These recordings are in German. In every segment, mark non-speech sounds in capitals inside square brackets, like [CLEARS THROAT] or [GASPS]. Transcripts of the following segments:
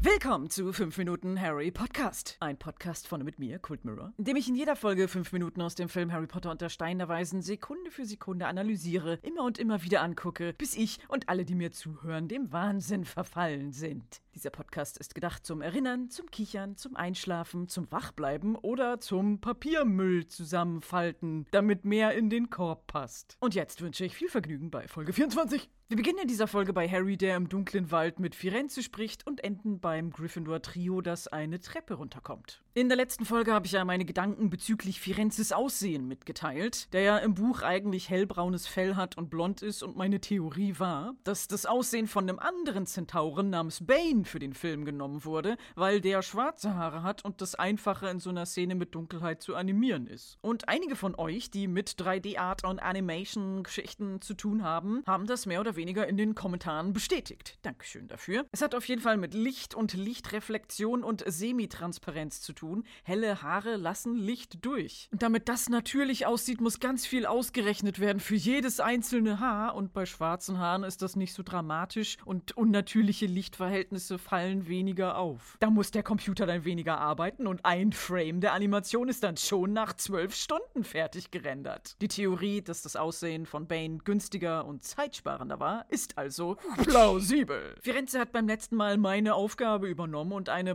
Willkommen zu 5 Minuten Harry Podcast. Ein Podcast von mit mir, Kult Mirror, in dem ich in jeder Folge 5 Minuten aus dem Film Harry Potter und der Stein der Weisen Sekunde für Sekunde analysiere, immer und immer wieder angucke, bis ich und alle, die mir zuhören, dem Wahnsinn verfallen sind. Dieser Podcast ist gedacht zum Erinnern, zum Kichern, zum Einschlafen, zum Wachbleiben oder zum Papiermüll zusammenfalten, damit mehr in den Korb passt. Und jetzt wünsche ich viel Vergnügen bei Folge 24. Wir beginnen in dieser Folge bei Harry, der im dunklen Wald mit Firenze spricht und enden beim Gryffindor-Trio, das eine Treppe runterkommt. In der letzten Folge habe ich ja meine Gedanken bezüglich Firenzes Aussehen mitgeteilt, der ja im Buch eigentlich hellbraunes Fell hat und blond ist und meine Theorie war, dass das Aussehen von einem anderen Zentauren namens Bane für den Film genommen wurde, weil der schwarze Haare hat und das einfacher in so einer Szene mit Dunkelheit zu animieren ist. Und einige von euch, die mit 3D-Art und Animation-Geschichten zu tun haben, haben das mehr oder weniger in den Kommentaren bestätigt. Dankeschön dafür. Es hat auf jeden Fall mit Licht und Lichtreflexion und Semitransparenz zu tun. Helle Haare lassen Licht durch. Und damit das natürlich aussieht, muss ganz viel ausgerechnet werden für jedes einzelne Haar. Und bei schwarzen Haaren ist das nicht so dramatisch und unnatürliche Lichtverhältnisse fallen weniger auf. Da muss der Computer dann weniger arbeiten und ein Frame der Animation ist dann schon nach zwölf Stunden fertig gerendert. Die Theorie, dass das Aussehen von Bane günstiger und zeitsparender war, ist also plausibel. Firenze hat beim letzten Mal meine Aufgabe übernommen und eine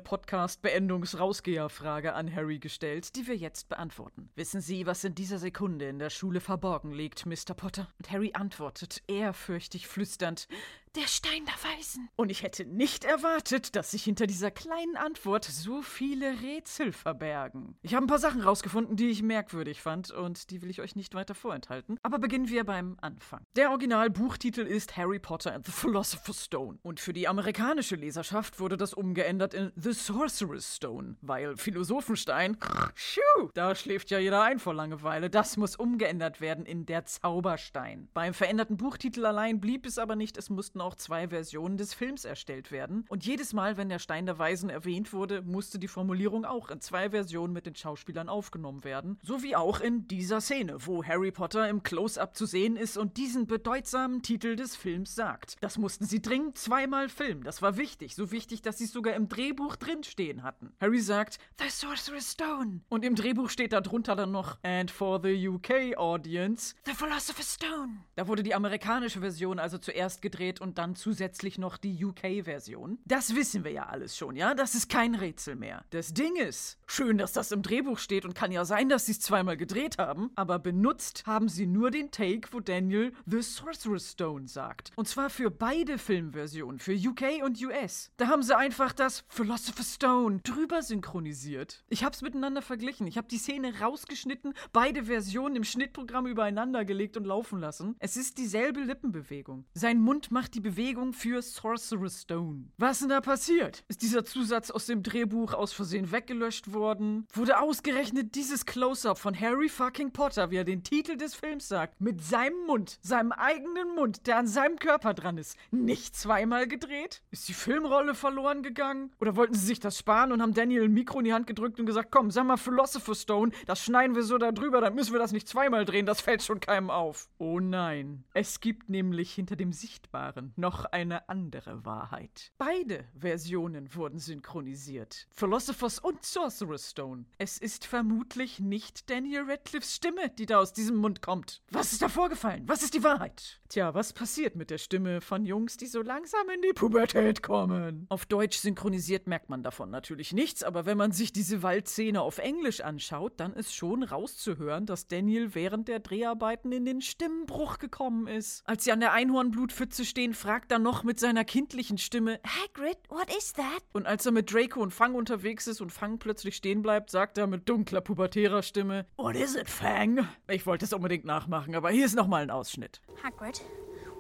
Podcast-Beendungs-Rausgeher-Frage an Harry gestellt, die wir jetzt beantworten. Wissen Sie, was in dieser Sekunde in der Schule verborgen liegt, Mr. Potter? Und Harry antwortet, ehrfürchtig flüsternd, der Stein der Weisen. Und ich hätte nicht erwartet, dass sich hinter dieser kleinen Antwort so viele Rätsel verbergen. Ich habe ein paar Sachen rausgefunden, die ich merkwürdig fand und die will ich euch nicht weiter vorenthalten. Aber beginnen wir beim Anfang. Der Originalbuchtitel ist Harry Potter and the Philosopher's Stone. Und für die amerikanische Leserschaft wurde das umgeändert in The Sorcerer's Stone, weil Philosophenstein, schuh, da schläft ja jeder ein vor Langeweile. Das muss umgeändert werden in der Zauberstein. Beim veränderten Buchtitel allein blieb es aber nicht, es mussten auch zwei Versionen des Films erstellt werden. Und jedes Mal, wenn der Stein der Weisen erwähnt wurde, musste die Formulierung auch in zwei Versionen mit den Schauspielern aufgenommen werden. So wie auch in dieser Szene, wo Harry Potter im Close-up zu sehen ist und diesen bedeutsamen Titel des Films sagt. Das mussten sie dringend zweimal filmen. Das war wichtig. So wichtig, dass sie es sogar im Drehbuch drinstehen hatten. Harry sagt, The Sorcerer's Stone. Und im Drehbuch steht da drunter dann noch, And for the UK Audience, The Philosopher's Stone. Da wurde die amerikanische Version also zuerst gedreht und dann zusätzlich noch die UK-Version. Das wissen wir ja alles schon, ja? Das ist kein Rätsel mehr. Das Ding ist, schön, dass das im Drehbuch steht und kann ja sein, dass sie es zweimal gedreht haben, aber benutzt haben sie nur den Take, wo Daniel The Sorcerer's Stone sagt. Und zwar für beide Filmversionen, für UK und US. Da haben sie einfach das Philosopher's Stone drüber synchronisiert. Ich hab's miteinander verglichen. Ich habe die Szene rausgeschnitten, beide Versionen im Schnittprogramm übereinander gelegt und laufen lassen. Es ist dieselbe Lippenbewegung. Sein Mund macht die Bewegung für Sorcerer's Stone. Was denn da passiert? Ist dieser Zusatz aus dem Drehbuch aus Versehen weggelöscht worden? Wurde ausgerechnet dieses Close-up von Harry fucking Potter, wie er den Titel des Films sagt, mit seinem Mund, seinem eigenen Mund, der an seinem Körper dran ist, nicht zweimal gedreht? Ist die Filmrolle verloren gegangen? Oder wollten sie sich das sparen und haben Daniel ein Mikro in die Hand gedrückt und gesagt, komm, sag mal Philosopher's Stone, das schneiden wir so da drüber, dann müssen wir das nicht zweimal drehen, das fällt schon keinem auf. Oh nein. Es gibt nämlich hinter dem Sichtbaren noch eine andere Wahrheit. Beide Versionen wurden synchronisiert. Philosopher's und Sorcerer's Stone. Es ist vermutlich nicht Daniel Radcliffes Stimme, die da aus diesem Mund kommt. Was ist da vorgefallen? Was ist die Wahrheit? Tja, was passiert mit der Stimme von Jungs, die so langsam in die Pubertät kommen? Auf Deutsch synchronisiert merkt man davon natürlich nichts, aber wenn man sich diese Waldszene auf Englisch anschaut, dann ist schon rauszuhören, dass Daniel während der Dreharbeiten in den Stimmbruch gekommen ist. Als sie an der Einhornblutpfütze stehen, fragt er noch mit seiner kindlichen Stimme Hagrid, what is that? Und als er mit Draco und Fang unterwegs ist und Fang plötzlich stehen bleibt, sagt er mit dunkler pubertärer Stimme What is it, Fang? Ich wollte es unbedingt nachmachen, aber hier ist nochmal ein Ausschnitt. Hagrid,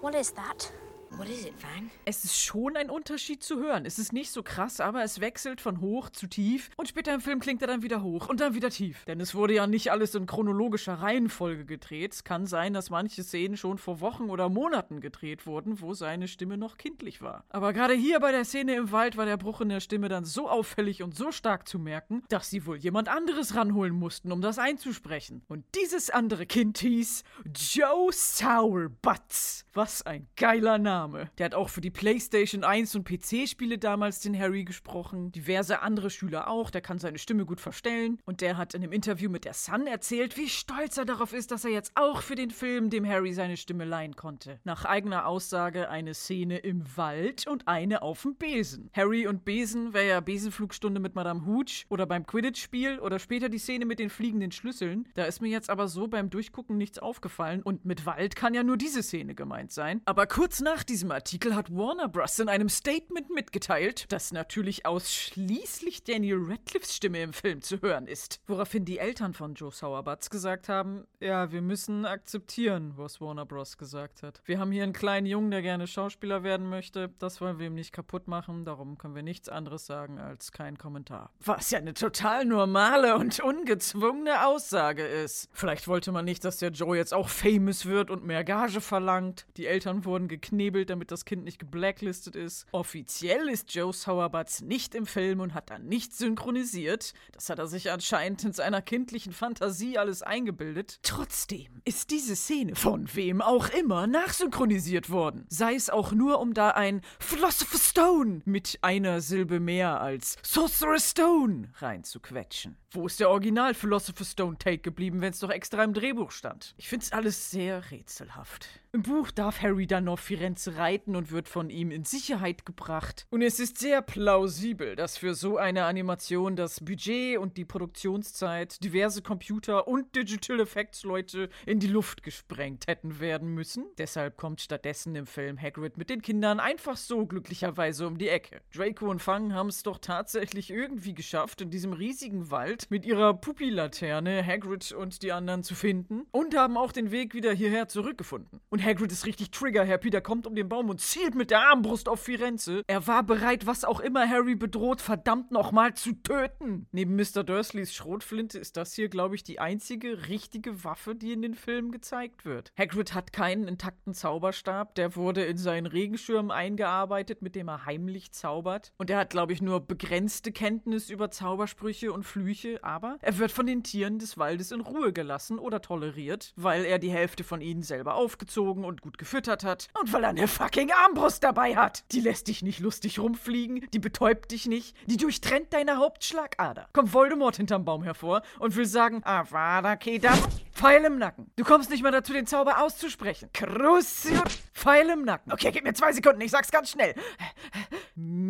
what is that? It? Es ist schon ein Unterschied zu hören. Es ist nicht so krass, aber es wechselt von hoch zu tief und später im Film klingt er dann wieder hoch und dann wieder tief. Denn es wurde ja nicht alles in chronologischer Reihenfolge gedreht. Es kann sein, dass manche Szenen schon vor Wochen oder Monaten gedreht wurden, wo seine Stimme noch kindlich war. Aber gerade hier bei der Szene im Wald war der Bruch in der Stimme dann so auffällig und so stark zu merken, dass sie wohl jemand anderes ranholen mussten, um das einzusprechen. Und dieses andere Kind hieß Joe Sourbutts. Was ein geiler Name. Name. Der hat auch für die PlayStation 1 und PC-Spiele damals den Harry gesprochen. Diverse andere Schüler auch. Der kann seine Stimme gut verstellen. Und der hat in einem Interview mit der Sun erzählt, wie stolz er darauf ist, dass er jetzt auch für den Film dem Harry seine Stimme leihen konnte. Nach eigener Aussage eine Szene im Wald und eine auf dem Besen. Harry und Besen wäre ja Besenflugstunde mit Madame Hooch oder beim Quidditch-Spiel oder später die Szene mit den fliegenden Schlüsseln. Da ist mir jetzt aber so beim Durchgucken nichts aufgefallen und mit Wald kann ja nur diese Szene gemeint sein. Aber kurz nach diesem Artikel hat Warner Bros. in einem Statement mitgeteilt, dass natürlich ausschließlich Daniel Radcliffes Stimme im Film zu hören ist. Woraufhin die Eltern von Joe Sauerbutz gesagt haben, ja, wir müssen akzeptieren, was Warner Bros. gesagt hat. Wir haben hier einen kleinen Jungen, der gerne Schauspieler werden möchte. Das wollen wir ihm nicht kaputt machen. Darum können wir nichts anderes sagen als kein Kommentar. Was ja eine total normale und ungezwungene Aussage ist. Vielleicht wollte man nicht, dass der Joe jetzt auch famous wird und mehr Gage verlangt. Die Eltern wurden geknebelt, damit das Kind nicht geblacklistet ist. Offiziell ist Joe Sauerbutz nicht im Film und hat dann nicht synchronisiert. Das hat er sich anscheinend in seiner kindlichen Fantasie alles eingebildet. Trotzdem ist diese Szene von wem auch immer nachsynchronisiert worden. Sei es auch nur, um da ein Philosopher's Stone mit einer Silbe mehr als Sorcerer's Stone reinzuquetschen. Wo ist der Original Philosopher's Stone Take geblieben, wenn es doch extra im Drehbuch stand? Ich find's alles sehr rätselhaft. Im Buch darf Harry dann auf Firenze reiten und wird von ihm in Sicherheit gebracht. Und es ist sehr plausibel, dass für so eine Animation das Budget und die Produktionszeit diverse Computer und Digital Effects Leute in die Luft gesprengt hätten werden müssen. Deshalb kommt stattdessen im Film Hagrid mit den Kindern einfach so glücklicherweise um die Ecke. Draco und Fang haben es doch tatsächlich irgendwie geschafft, in diesem riesigen Wald mit ihrer Pupillaterne Hagrid und die anderen zu finden und haben auch den Weg wieder hierher zurückgefunden. Und Hagrid ist richtig trigger-happy, der kommt um den Baum und zielt mit der Armbrust auf Firenze. Er war bereit, was auch immer Harry bedroht, verdammt nochmal zu töten. Neben Mr. Dursleys Schrotflinte ist das hier, glaube ich, die einzige richtige Waffe, die in den Filmen gezeigt wird. Hagrid hat keinen intakten Zauberstab, der wurde in seinen Regenschirm eingearbeitet, mit dem er heimlich zaubert. Und er hat, glaube ich, nur begrenzte Kenntnis über Zaubersprüche und Flüche, aber er wird von den Tieren des Waldes in Ruhe gelassen oder toleriert, weil er die Hälfte von ihnen selber aufgezogen und gut gefüttert hat und weil er eine fucking Armbrust dabei hat. Die lässt dich nicht lustig rumfliegen, die betäubt dich nicht, die durchtrennt deine Hauptschlagader. Kommt Voldemort hinterm Baum hervor und will sagen, Avada Kedavra, Pfeil im Nacken. Du kommst nicht mal dazu, den Zauber auszusprechen. Crucio, Pfeil im Nacken. Okay, gib mir zwei Sekunden, ich sag's ganz schnell.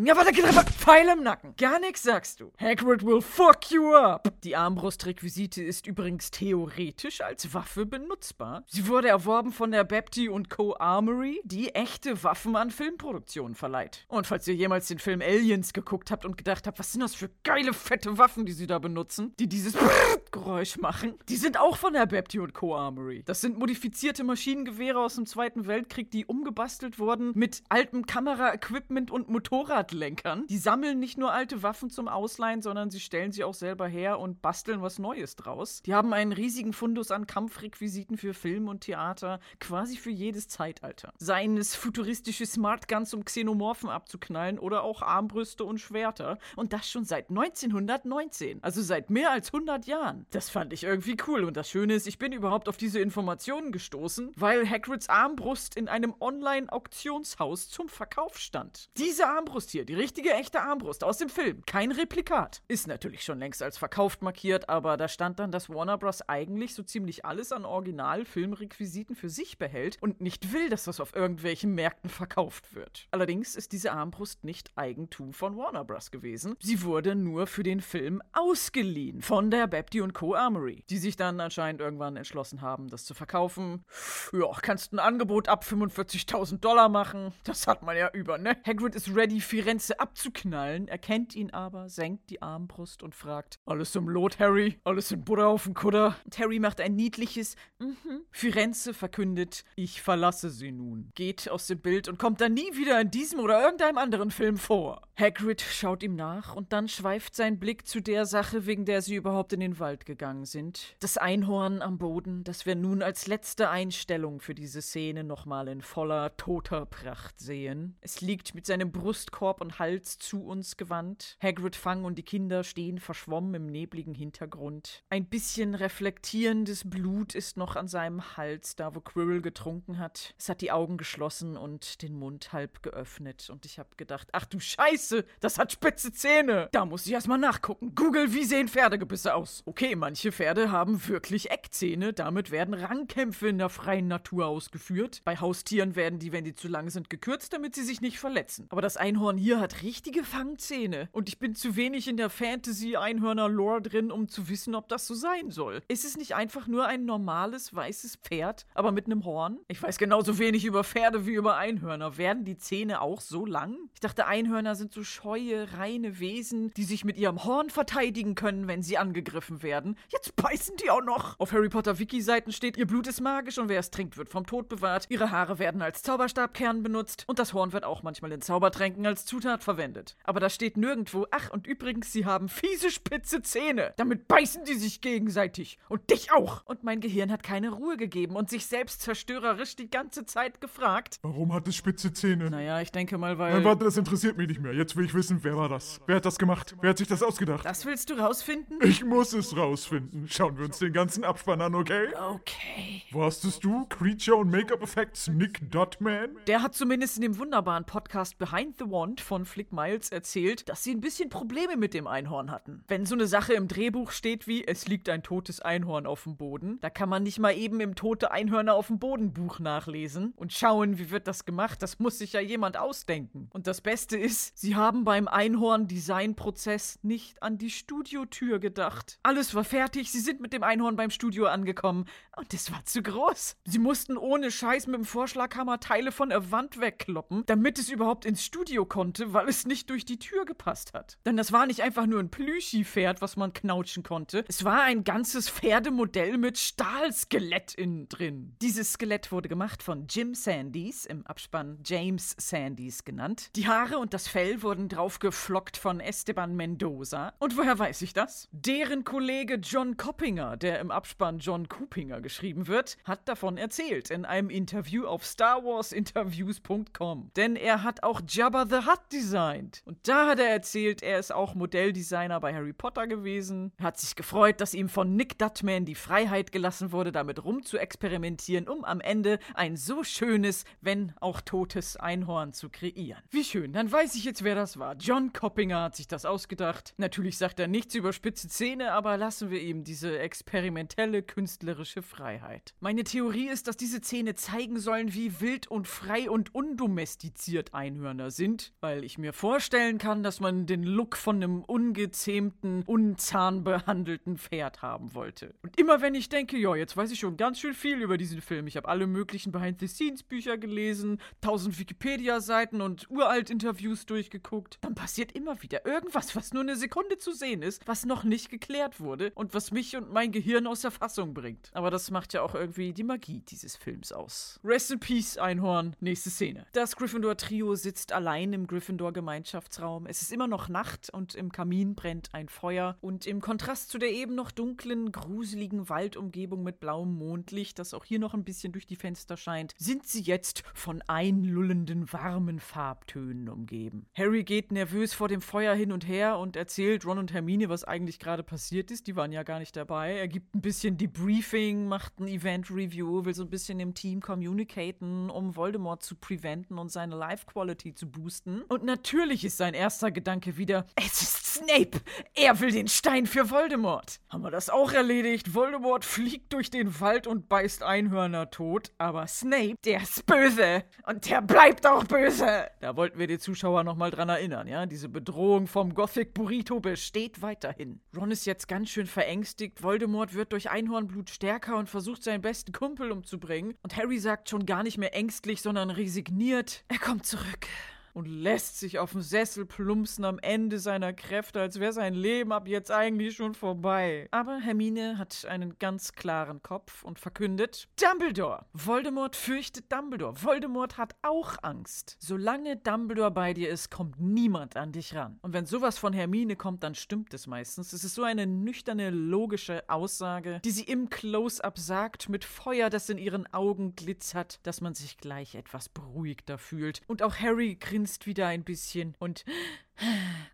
Avada Kedavra, Pfeil im Nacken. Gar nichts sagst du. Hagrid will fuck you up. Die Armbrustrequisite ist übrigens theoretisch als Waffe benutzbar. Sie wurde erworben von der Bapti Co. Armory, die echte Waffen an Filmproduktionen verleiht. Und falls ihr jemals den Film Aliens geguckt habt und gedacht habt, was sind das für geile, fette Waffen, die sie da benutzen, die dieses [LAUGHS] Geräusch machen, die sind auch von der Bapti Co. Armory. Das sind modifizierte Maschinengewehre aus dem Zweiten Weltkrieg, die umgebastelt wurden mit altem Kameraequipment und Motorradlenkern. Die sammeln nicht nur alte Waffen zum Ausleihen, sondern sie stellen sie auch selber her und basteln was Neues draus. Die haben einen riesigen Fundus an Kampfrequisiten für Film und Theater, quasi für jedes Zeitalter. Seien es futuristische Smartguns, um Xenomorphen abzuknallen oder auch Armbrüste und Schwerter. Und das schon seit 1919. Also seit mehr als 100 Jahren. Das fand ich irgendwie cool. Und das Schöne ist, ich bin überhaupt auf diese Informationen gestoßen, weil Hagrids Armbrust in einem Online-Auktionshaus zum Verkauf stand. Diese Armbrust hier, die richtige echte Armbrust aus dem Film, kein Replikat, ist natürlich schon längst als verkauft markiert, aber da stand dann, dass Warner Bros. eigentlich so ziemlich alles an Original-Filmrequisiten für sich behält und nicht will, dass das auf irgendwelchen Märkten verkauft wird. Allerdings ist diese Armbrust nicht Eigentum von Warner Bros. gewesen. Sie wurde nur für den Film ausgeliehen von der Bapti und Co. Armory, die sich dann anscheinend irgendwann entschlossen haben, das zu verkaufen. Ja, kannst ein Angebot ab 45.000 Dollar machen. Das hat man ja über, ne? Hagrid ist ready, Firenze abzuknallen, erkennt ihn aber, senkt die Armbrust und fragt, alles im Lot, Harry? Alles in Butter auf dem Kutter? Und Harry macht ein niedliches mhm. Firenze verkündet, ich verlasse sie nun, geht aus dem Bild und kommt dann nie wieder in diesem oder irgendeinem anderen Film vor. Hagrid schaut ihm nach und dann schweift sein Blick zu der Sache, wegen der sie überhaupt in den Wald gegangen sind. Das Einhorn am Boden, das wir nun als letzte Einstellung für diese Szene nochmal in voller toter Pracht sehen. Es liegt mit seinem Brustkorb und Hals zu uns gewandt. Hagrid Fang und die Kinder stehen verschwommen im nebligen Hintergrund. Ein bisschen reflektierendes Blut ist noch an seinem Hals, da wo Quirrell getrunken hat. Es hat die Augen geschlossen und den Mund halb geöffnet. Und ich habe gedacht, ach du Scheiße, das hat spitze Zähne. Da muss ich erstmal nachgucken. Google, wie sehen Pferdegebisse aus? Okay, manche Pferde haben wirklich Eckzähne. Damit werden Rangkämpfe in der freien Natur ausgeführt. Bei Haustieren werden die, wenn die zu lang sind, gekürzt, damit sie sich nicht verletzen. Aber das Einhorn hier hat richtige Fangzähne. Und ich bin zu wenig in der Fantasy-Einhörner-Lore drin, um zu wissen, ob das so sein soll. Ist es nicht einfach nur ein normales weißes Pferd, aber mit einem Horn? Ich weiß genauso wenig über Pferde wie über Einhörner. Werden die Zähne auch so lang? Ich dachte, Einhörner sind so scheue, reine Wesen, die sich mit ihrem Horn verteidigen können, wenn sie angegriffen werden. Jetzt beißen die auch noch. Auf Harry Potter Wiki-Seiten steht, ihr Blut ist magisch und wer es trinkt, wird vom Tod bewahrt. Ihre Haare werden als Zauberstabkern benutzt und das Horn wird auch manchmal in Zaubertränken als Zutat verwendet. Aber da steht nirgendwo, ach und übrigens, sie haben fiese spitze Zähne. Damit beißen die sich gegenseitig. Und dich auch. Und mein Gehirn hat keine Ruhe gegeben und sich selbst zerstörerisch die ganze Zeit gefragt. Warum hat es spitze Zähne? Naja, ich denke mal, weil. Nein, warte, das interessiert mich nicht mehr. Jetzt will ich wissen, wer war das? Wer hat das gemacht? Wer hat sich das ausgedacht? Das willst du rausfinden? Ich muss es rausfinden. Schauen wir uns den ganzen Abspann an, okay? Okay. Es du? Creature und Make-up Effects Nick Dotman? Der hat zumindest in dem wunderbaren Podcast Behind the Wand von Flick Miles erzählt, dass sie ein bisschen Probleme mit dem Einhorn hatten. Wenn so eine Sache im Drehbuch steht wie es liegt ein totes Einhorn auf dem Boden, da kann man nicht mal eben im tote Einhörner auf dem Boden Buch nachlesen und schauen, wie wird das gemacht. Das muss sich ja jemand ausdenken. Und das Beste ist, sie haben beim Einhorn-Design-Prozess nicht an die Studiotür gedacht. Alles war fertig, sie sind mit dem Einhorn beim Studio angekommen und es war zu groß. Sie mussten ohne Scheiß mit dem Vorschlaghammer Teile von der Wand wegkloppen, damit es überhaupt ins Studio konnte, weil es nicht durch die Tür gepasst hat. Denn das war nicht einfach nur ein Plüschi-Pferd, was man knautschen konnte. Es war ein ganzes Pferdemodell mit Stahlskelett innen drin. Dieses Skelett wurde gemacht von Jim Sandys, im Abspann James Sandys genannt. Die Haare und das Fell wurden drauf geflockt von Esteban Mendoza. Und woher weiß ich das? Deren Kollege John Coppinger, der im Abspann John Coopinger geschrieben wird, hat davon erzählt in einem Interview auf StarWarsInterviews.com. Denn er hat auch Jabba the Hutt designt. Und da hat er erzählt, er ist auch Modelldesigner bei Harry Potter gewesen. Er hat sich gefreut, dass ihm von Nick Dutman die Freiheit gelassen wurde, damit rumzuexperimentieren, um am Ende ein so schönes, wenn auch totes Einhorn zu kreieren. Wie schön, dann weiß ich jetzt, wer das war. John Coppinger hat sich das ausgedacht. Natürlich sagt er nichts über spitze Zähne, aber lassen wir ihm diese experimentelle künstlerische Freiheit. Meine Theorie ist, dass diese Zähne zeigen sollen, wie wild und frei und undomestiziert Einhörner sind, weil ich mir vorstellen kann, dass man den Look von einem ungezähmten, unzahnbehandelten Pferd haben wollte. Und immer wenn ich denke, ja, jetzt weiß ich schon ganz schön viel über diesen Film, ich habe alle möglichen Behind-the-Scenes-Bücher gelesen, tausend Wikipedia-Seiten und uralt Interviews durchgeguckt, dann passiert immer wieder irgendwas, was nur eine Sekunde zu sehen ist, was noch nicht geklärt wurde und was mich und mein Gehirn aus der Fassung bringt. Aber das macht ja auch irgendwie die Magie dieses Films aus. Rest in Peace, Einhorn. Nächste Szene. Das Gryffindor-Trio sitzt allein im Gryffindor-Gemeinschaftsraum. Es ist immer noch Nacht und im Kamin brennt ein Feuer. Und im Kontrast zu der eben noch dunklen, gruseligen Waldumgebung mit blauem Mondlicht, das auch hier noch ein bisschen durch die Fenster scheint, sind sie jetzt von einlullenden, warmen Farbtönen umgeben. Harry geht nervös vor dem Feuer hin und her und erzählt Ron und Hermine, was eigentlich gerade passiert ist. Die waren ja gar nicht dabei. Er gibt ein bisschen Debriefing, macht ein Event-Review, will so ein bisschen im Team communicaten, um Voldemort zu preventen und seine Life-Quality zu boosten. Und natürlich ist sein erster Gedanke wieder, es ist Snape! Er will den Stein für Voldemort! Haben wir das auch erledigt? Voldemort fliegt durch den Wald und beißt Einhörner tot, aber Snape, der ist böse! Und der bleibt auch böse! Da wollten wir die Zuschauer nochmal dran erinnern, ja? Diese Bedrohung vom Gothic Burrito besteht weiterhin. Ron ist jetzt ganz schön verängstigt. Voldemort wird durch Einhornblut stärker und versucht seinen besten Kumpel umzubringen. Und Harry sagt schon gar nicht mehr ängstlich, sondern resigniert: Er kommt zurück. Und lässt sich auf dem Sessel plumpsen am Ende seiner Kräfte, als wäre sein Leben ab jetzt eigentlich schon vorbei. Aber Hermine hat einen ganz klaren Kopf und verkündet: Dumbledore! Voldemort fürchtet Dumbledore. Voldemort hat auch Angst. Solange Dumbledore bei dir ist, kommt niemand an dich ran. Und wenn sowas von Hermine kommt, dann stimmt es meistens. Es ist so eine nüchterne, logische Aussage, die sie im Close-up sagt, mit Feuer, das in ihren Augen glitzert, dass man sich gleich etwas beruhigter fühlt. Und auch Harry grinst wieder ein bisschen und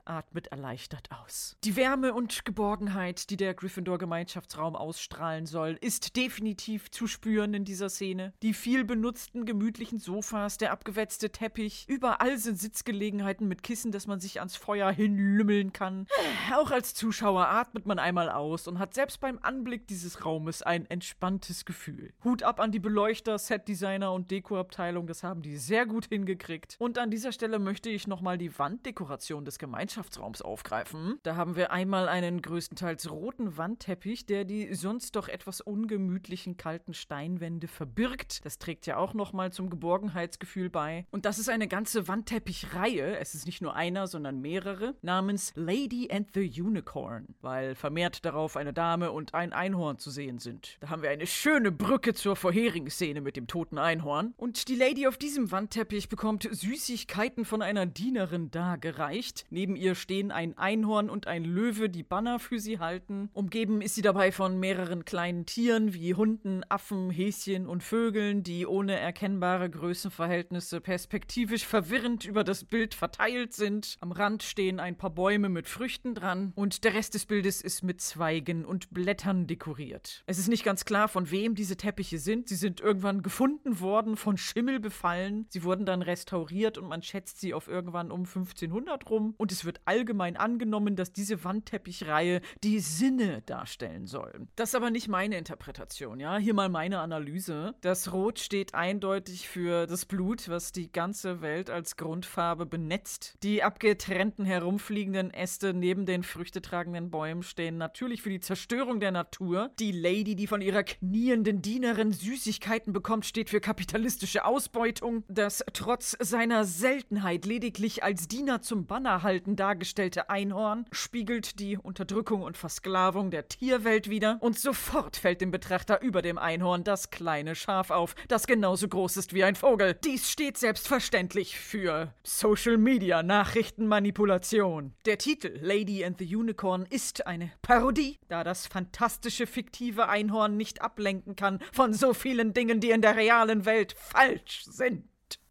atmet erleichtert aus. Die Wärme und Geborgenheit, die der Gryffindor-Gemeinschaftsraum ausstrahlen soll, ist definitiv zu spüren in dieser Szene. Die viel benutzten, gemütlichen Sofas, der abgewetzte Teppich, überall sind Sitzgelegenheiten mit Kissen, dass man sich ans Feuer hinlümmeln kann. Auch als Zuschauer atmet man einmal aus und hat selbst beim Anblick dieses Raumes ein entspanntes Gefühl. Hut ab an die Beleuchter, Setdesigner und Dekoabteilung, das haben die sehr gut hingekriegt. Und an dieser Stelle möchte ich nochmal die Wanddekoration des Gemeinschaftsraums aufgreifen. Da haben wir einmal einen größtenteils roten Wandteppich, der die sonst doch etwas ungemütlichen kalten Steinwände verbirgt. Das trägt ja auch nochmal zum Geborgenheitsgefühl bei. Und das ist eine ganze Wandteppichreihe, es ist nicht nur einer, sondern mehrere, namens Lady and the Unicorn, weil vermehrt darauf eine Dame und ein Einhorn zu sehen sind. Da haben wir eine schöne Brücke zur vorherigen Szene mit dem toten Einhorn. Und die Lady auf diesem Wandteppich bekommt Süßigkeiten von einer Dienerin dargereicht. Neben ihr stehen ein Einhorn und ein Löwe, die Banner für sie halten. Umgeben ist sie dabei von mehreren kleinen Tieren wie Hunden, Affen, Häschen und Vögeln, die ohne erkennbare Größenverhältnisse perspektivisch verwirrend über das Bild verteilt sind. Am Rand stehen ein paar Bäume mit Früchten dran und der Rest des Bildes ist mit Zweigen und Blättern dekoriert. Es ist nicht ganz klar, von wem diese Teppiche sind. Sie sind irgendwann gefunden worden, von Schimmel befallen. Sie wurden dann restauriert und man schätzt sie auf irgendwann um 1500 rum. Und es wird allgemein angenommen, dass diese Wandteppichreihe die Sinne darstellen soll. Das ist aber nicht meine Interpretation, ja? Hier mal meine Analyse. Das Rot steht eindeutig für das Blut, was die ganze Welt als Grundfarbe benetzt. Die abgetrennten herumfliegenden Äste neben den früchtetragenden Bäumen stehen natürlich für die Zerstörung der Natur. Die Lady, die von ihrer knienden Dienerin Süßigkeiten bekommt, steht für kapitalistische Ausbeutung. Das trotz seiner Seltenheit lediglich als Diener zum Banner halten dargestellte Einhorn spiegelt die Unterdrückung und Versklavung der Tierwelt wider. Und sofort fällt dem Betrachter über dem Einhorn das kleine Schaf auf, das genauso groß ist wie ein Vogel. Dies steht selbstverständlich für Social Media Nachrichtenmanipulation. Der Titel Lady and the Unicorn ist eine Parodie, da das fantastische fiktive Einhorn nicht ablenken kann von so vielen Dingen, die in der realen Welt falsch sind.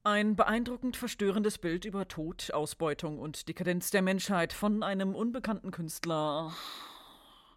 Ein beeindruckend verstörendes Bild über Tod, Ausbeutung und Dekadenz der Menschheit von einem unbekannten Künstler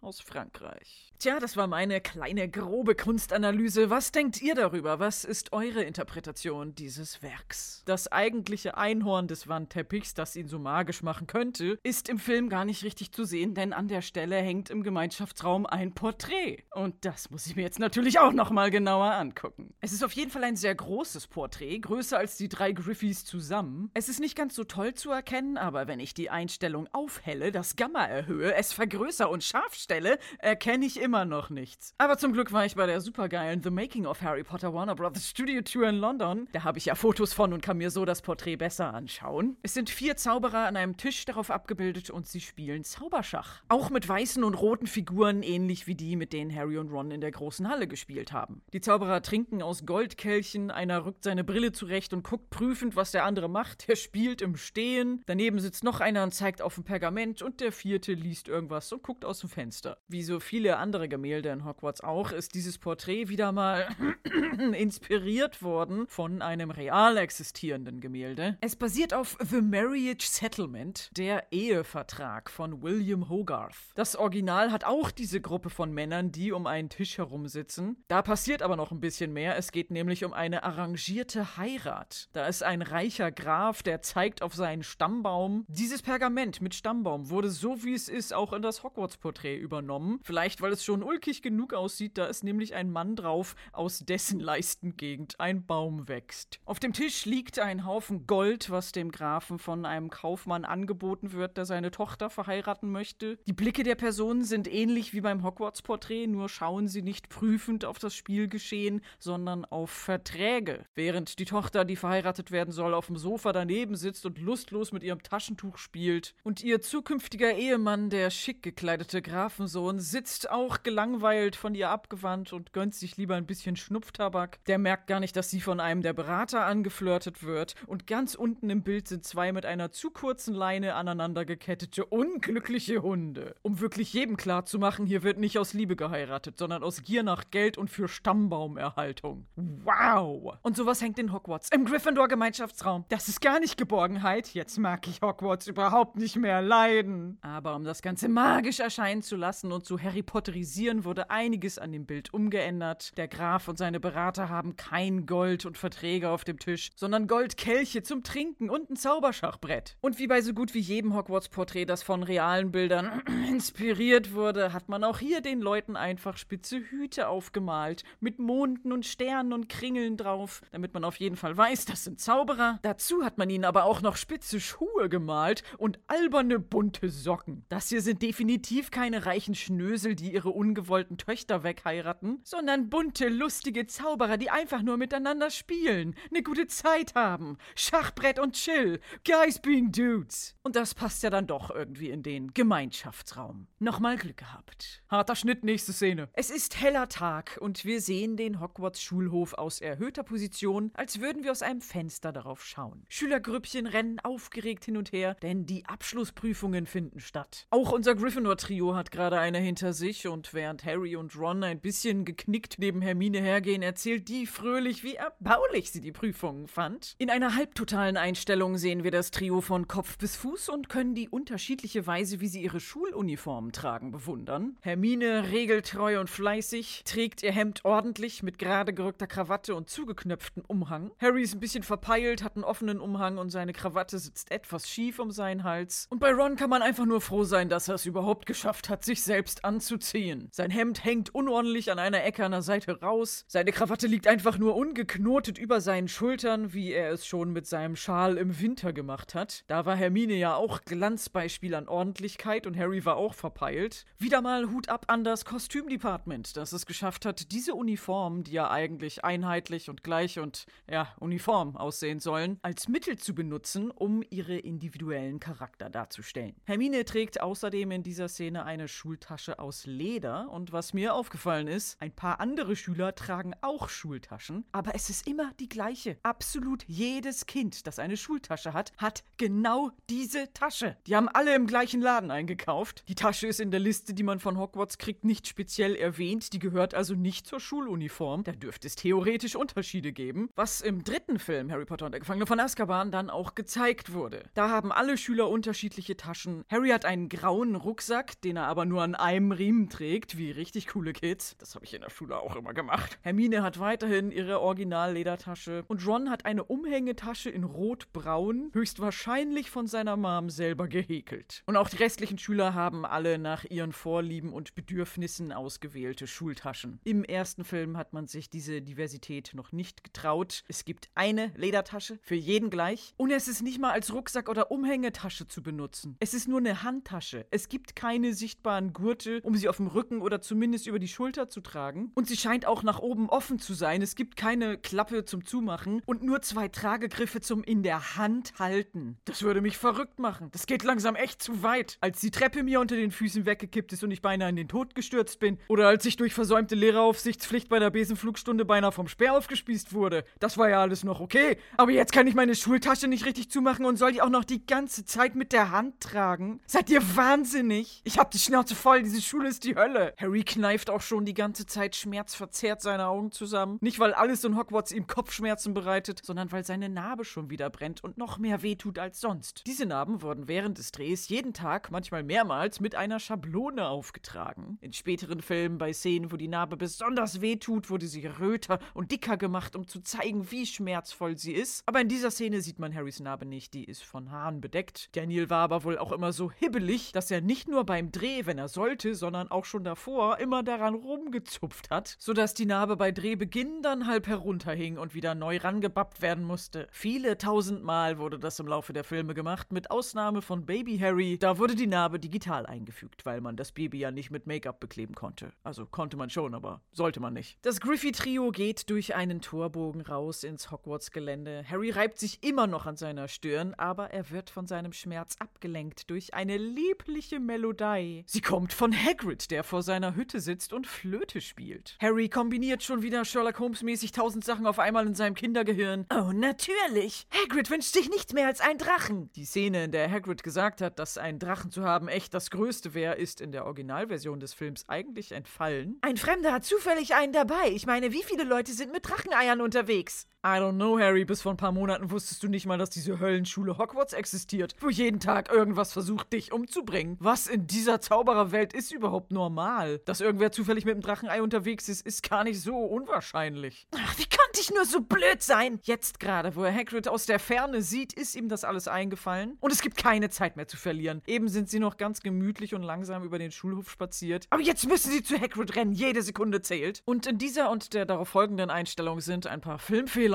aus Frankreich. Tja, das war meine kleine grobe Kunstanalyse. Was denkt ihr darüber? Was ist eure Interpretation dieses Werks? Das eigentliche Einhorn des Wandteppichs, das ihn so magisch machen könnte, ist im Film gar nicht richtig zu sehen, denn an der Stelle hängt im Gemeinschaftsraum ein Porträt. Und das muss ich mir jetzt natürlich auch nochmal genauer angucken. Es ist auf jeden Fall ein sehr großes Porträt, größer als die drei Griffys zusammen. Es ist nicht ganz so toll zu erkennen, aber wenn ich die Einstellung aufhelle, das Gamma erhöhe, es vergrößere und scharf stelle, erkenne ich immer noch nichts. Aber zum Glück war ich bei der supergeilen The Making of Harry Potter Warner Brothers Studio Tour in London. Da habe ich ja Fotos von und kann mir so das Porträt besser anschauen. Es sind vier Zauberer an einem Tisch darauf abgebildet und sie spielen Zauberschach. Auch mit weißen und roten Figuren, ähnlich wie die, mit denen Harry und Ron in der großen Halle gespielt haben. Die Zauberer trinken aus Goldkelchen, einer rückt seine Brille zurecht und guckt prüfend, was der andere macht. Er spielt im Stehen. Daneben sitzt noch einer und zeigt auf ein Pergament und der vierte liest irgendwas und guckt aus dem Fenster. Wie so viele andere Gemälde in Hogwarts auch, ist dieses Porträt wieder mal [CLEARS THROAT] inspiriert worden von einem real existierenden Gemälde. Es basiert auf The Marriage Settlement, der Ehevertrag von William Hogarth. Das Original hat auch diese Gruppe von Männern, die um einen Tisch herum sitzen. Da passiert aber noch ein bisschen mehr. Es geht nämlich um eine arrangierte Heirat. Da ist ein reicher Graf, der zeigt auf seinen Stammbaum. Dieses Pergament mit Stammbaum wurde so wie es ist auch in das Hogwarts-Porträt übernommen. Vielleicht, weil es schon ulkig genug aussieht, da ist nämlich ein Mann drauf, aus dessen Leistengegend ein Baum wächst. Auf dem Tisch liegt ein Haufen Gold, was dem Grafen von einem Kaufmann angeboten wird, der seine Tochter verheiraten möchte. Die Blicke der Personen sind ähnlich wie beim Hogwarts-Porträt, nur schauen sie nicht prüfend auf das Spielgeschehen, sondern auf Verträge. Während die Tochter, die verheiratet werden soll, auf dem Sofa daneben sitzt und lustlos mit ihrem Taschentuch spielt. Und ihr zukünftiger Ehemann, der schick gekleidete Grafensohn, sitzt auch gelangweilt von ihr abgewandt und gönnt sich lieber ein bisschen Schnupftabak. Der merkt gar nicht, dass sie von einem der Berater angeflirtet wird. Und ganz unten im Bild sind zwei mit einer zu kurzen Leine aneinander gekettete, unglückliche Hunde. Um wirklich jedem klarzumachen, hier wird nicht aus Liebe geheiratet, sondern aus Gier nach Geld und für Stammbaumerhaltung. Wow! Und sowas hängt in Hogwarts. Im Gryffindor-Gemeinschaftsraum. Das ist gar nicht Geborgenheit. Jetzt mag ich Hogwarts überhaupt nicht mehr leiden. Aber um das Ganze magisch erscheinen zu lassen und zu Harry Potterisieren, wurde einiges an dem Bild umgeändert. Der Graf und seine Berater haben kein Gold und Verträge auf dem Tisch, sondern Goldkelche zum Trinken und ein Zauberschachbrett. Und wie bei so gut wie jedem Hogwarts-Porträt, das von realen Bildern [CLEARS THROAT] inspiriert wurde, hat man auch hier den Leuten einfach spitze Hüte aufgemalt, mit Monden und Sternen und Kringeln drauf, damit man auf jeden Fall weiß, das sind Zauberer. Dazu hat man ihnen aber auch noch spitze Schuhe gemalt und alberne bunte Socken. Das hier sind definitiv keine reichen Schnösel, die ihre ungewollten Töchter wegheiraten, sondern bunte, lustige Zauberer, die einfach nur miteinander spielen, eine gute Zeit haben, Schachbrett und Chill, Guys being Dudes. Und das passt ja dann doch irgendwie in den Gemeinschaftsraum. Nochmal Glück gehabt. Harter Schnitt, nächste Szene. Es ist heller Tag und wir sehen den Hogwarts Schulhof aus erhöhter Position, als würden wir aus einem Fenster darauf schauen. Schülergrüppchen rennen aufgeregt hin und her, denn die Abschlussprüfungen finden statt. Auch unser Gryffindor-Trio hat gerade eine hinter sich und während Harry und Ron ein bisschen geknickt neben Hermine hergehen, erzählt die fröhlich, wie erbaulich sie die Prüfungen fand. In einer halbtotalen Einstellung sehen wir das Trio von Kopf bis Fuß und können die unterschiedliche Weise, wie sie ihre Schuluniformen tragen, bewundern. Hermine, regeltreu und fleißig, trägt ihr Hemd ordentlich mit gerade gerückter Krawatte und zugeknöpftem Umhang. Harry ist ein bisschen verpeilt, hat einen offenen Umhang und seine Krawatte sitzt etwas schief um seinen Hals. Und bei Ron kann man einfach nur froh sein, dass er es überhaupt geschafft hat, sich selbst anzuziehen. Sein Hemd hängt unordentlich an einer Ecke an der Seite raus. Seine Krawatte liegt einfach nur ungeknotet über seinen Schultern, wie er es schon mit seinem Schal im Winter gemacht hat. Da war Hermine ja auch Glanzbeispiel an Ordentlichkeit und Harry war auch verpeilt. Wieder mal Hut ab an das Kostümdepartment, das es geschafft hat, diese Uniformen, die ja eigentlich einheitlich und gleich und ja, uniform aussehen sollen, als Mittel zu benutzen, um ihre individuellen Charakter darzustellen. Hermine trägt außerdem in dieser Szene eine Schultasche aus Leder und was mir aufgefallen ist, ein paar andere Schüler tragen auch Schultaschen, aber es ist immer die gleiche. Absolut jedes Kind, das eine Schultasche hat, hat genau diese Tasche. Die haben alle im gleichen Laden eingekauft. Die Tasche ist in der Liste, die man von Hogwarts kriegt, nicht speziell erwähnt. Die gehört also nicht zur Schuluniform. Da dürfte es theoretisch Unterschiede geben, was im dritten Film Harry Potter und der Gefangene von Azkaban dann auch gezeigt wurde. Da haben alle Schüler unterschiedliche Taschen. Harry hat einen grauen Rucksack, den er aber nur an einem Riemen trägt, wie richtig coole Kids. Das habe ich in der Schule auch immer gemacht. Hermine hat weiterhin ihre Original-Ledertasche und Ron hat eine Umhängetasche in rot-braun, höchstwahrscheinlich von seiner Mom selber gehäkelt. Und auch die restlichen Schüler haben alle nach ihren Vorlieben und Bedürfnissen ausgewählte Schultaschen. Im ersten Film hat man sich diese Diversität noch nicht getraut. Es gibt eine Ledertasche für jeden gleich und es ist nicht mal als Rucksack oder Umhängetasche zu benutzen. Es ist nur eine Handtasche. Es gibt keine sichtbaren Gurte, um sie auf dem Rücken oder zumindest über die Schulter zu tragen. Und sie scheint auch nach oben offen zu sein. Es gibt keine Klappe zum Zumachen und nur zwei Tragegriffe zum in der Hand halten. Das würde mich verrückt machen. Das geht langsam echt zu weit. Als die Treppe mir unter den Füßen weggekippt ist und ich beinahe in den Tod gestürzt bin oder als ich durch versäumte Lehreraufsichtspflicht bei der Besenflugstunde beinahe vom Speer aufgespießt wurde. Das war ja alles noch okay. Aber jetzt kann ich meine Schultasche nicht richtig zumachen und soll die auch noch die ganze Zeit mit der Hand tragen. Seid ihr wahnsinnig? Ich hab die Schnauze voll, diese Schule ist die Hölle. Harry kneift auch schon die ganze Zeit schmerzverzerrt seine Augen zusammen. Nicht, weil alles in Hogwarts ihm Kopfschmerzen bereitet, sondern weil seine Narbe schon wieder brennt und noch mehr wehtut als sonst. Diese Narben wurden während des Drehs jeden Tag, manchmal mehrmals, mit einer Schablone aufgetragen. In späteren Filmen bei Szenen, wo die Narbe besonders wehtut, wurde sie röter und dicker gemacht, um zu zeigen, wie schmerzvoll sie ist. Aber in dieser Szene sieht man Harrys Narbe nicht, die ist von Haaren bedeckt. Daniel war aber wohl auch immer so hibbelig, dass er nicht nur beim Dreh, wenn er sollte, sondern auch schon davor immer daran rumgezupft hat, sodass die Narbe bei Drehbeginn dann halb herunterhing und wieder neu rangebappt werden musste. Viele tausend Mal wurde das im Laufe der Filme gemacht, mit Ausnahme von Baby Harry. Da wurde die Narbe digital eingefügt, weil man das Baby ja nicht mit Make-up bekleben konnte. Also konnte man schon, aber sollte man nicht. Das Griffey-Trio geht durch einen Torbogen raus ins Hogwarts-Gelände. Harry reibt sich immer noch an seiner Stirn, aber er wird von seinem Schmerz abgelenkt durch eine liebliche Melodie. Sie kommt von Hagrid, der vor seiner Hütte sitzt und Flöte spielt. Harry kombiniert schon wieder Sherlock Holmes-mäßig tausend Sachen auf einmal in seinem Kindergehirn. Oh, natürlich! Hagrid wünscht sich nichts mehr als einen Drachen! Die Szene, in der Hagrid gesagt hat, dass einen Drachen zu haben echt das Größte wäre, ist in der Originalversion des Films eigentlich entfallen. Ein Fremder hat zufällig einen dabei. Ich meine, wie viele Leute sind mit Dracheneiern unterwegs? I don't know, Harry. Bis vor ein paar Monaten wusstest du nicht mal, dass diese Höllenschule Hogwarts existiert, wo jeden Tag irgendwas versucht, dich umzubringen. Was in dieser Zaubererwelt ist überhaupt normal? Dass irgendwer zufällig mit dem Drachenei unterwegs ist, ist gar nicht so unwahrscheinlich. Ach, wie konnte ich nur so blöd sein? Jetzt gerade, wo er Hagrid aus der Ferne sieht, ist ihm das alles eingefallen. Und es gibt keine Zeit mehr zu verlieren. Eben sind sie noch ganz gemütlich und langsam über den Schulhof spaziert. Aber jetzt müssen sie zu Hagrid rennen. Jede Sekunde zählt. Und in dieser und der darauf folgenden Einstellung sind ein paar Filmfehler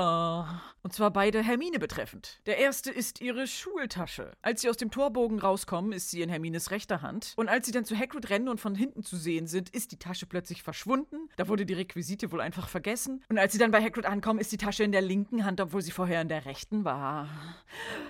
und zwar beide Hermine betreffend. Der erste ist ihre Schultasche. Als sie aus dem Torbogen rauskommen, ist sie in Hermines rechter Hand. Und als sie dann zu Hagrid rennen und von hinten zu sehen sind, ist die Tasche plötzlich verschwunden. Da wurde die Requisite wohl einfach vergessen. Und als sie dann bei Hagrid ankommen, ist die Tasche in der linken Hand, obwohl sie vorher in der rechten war.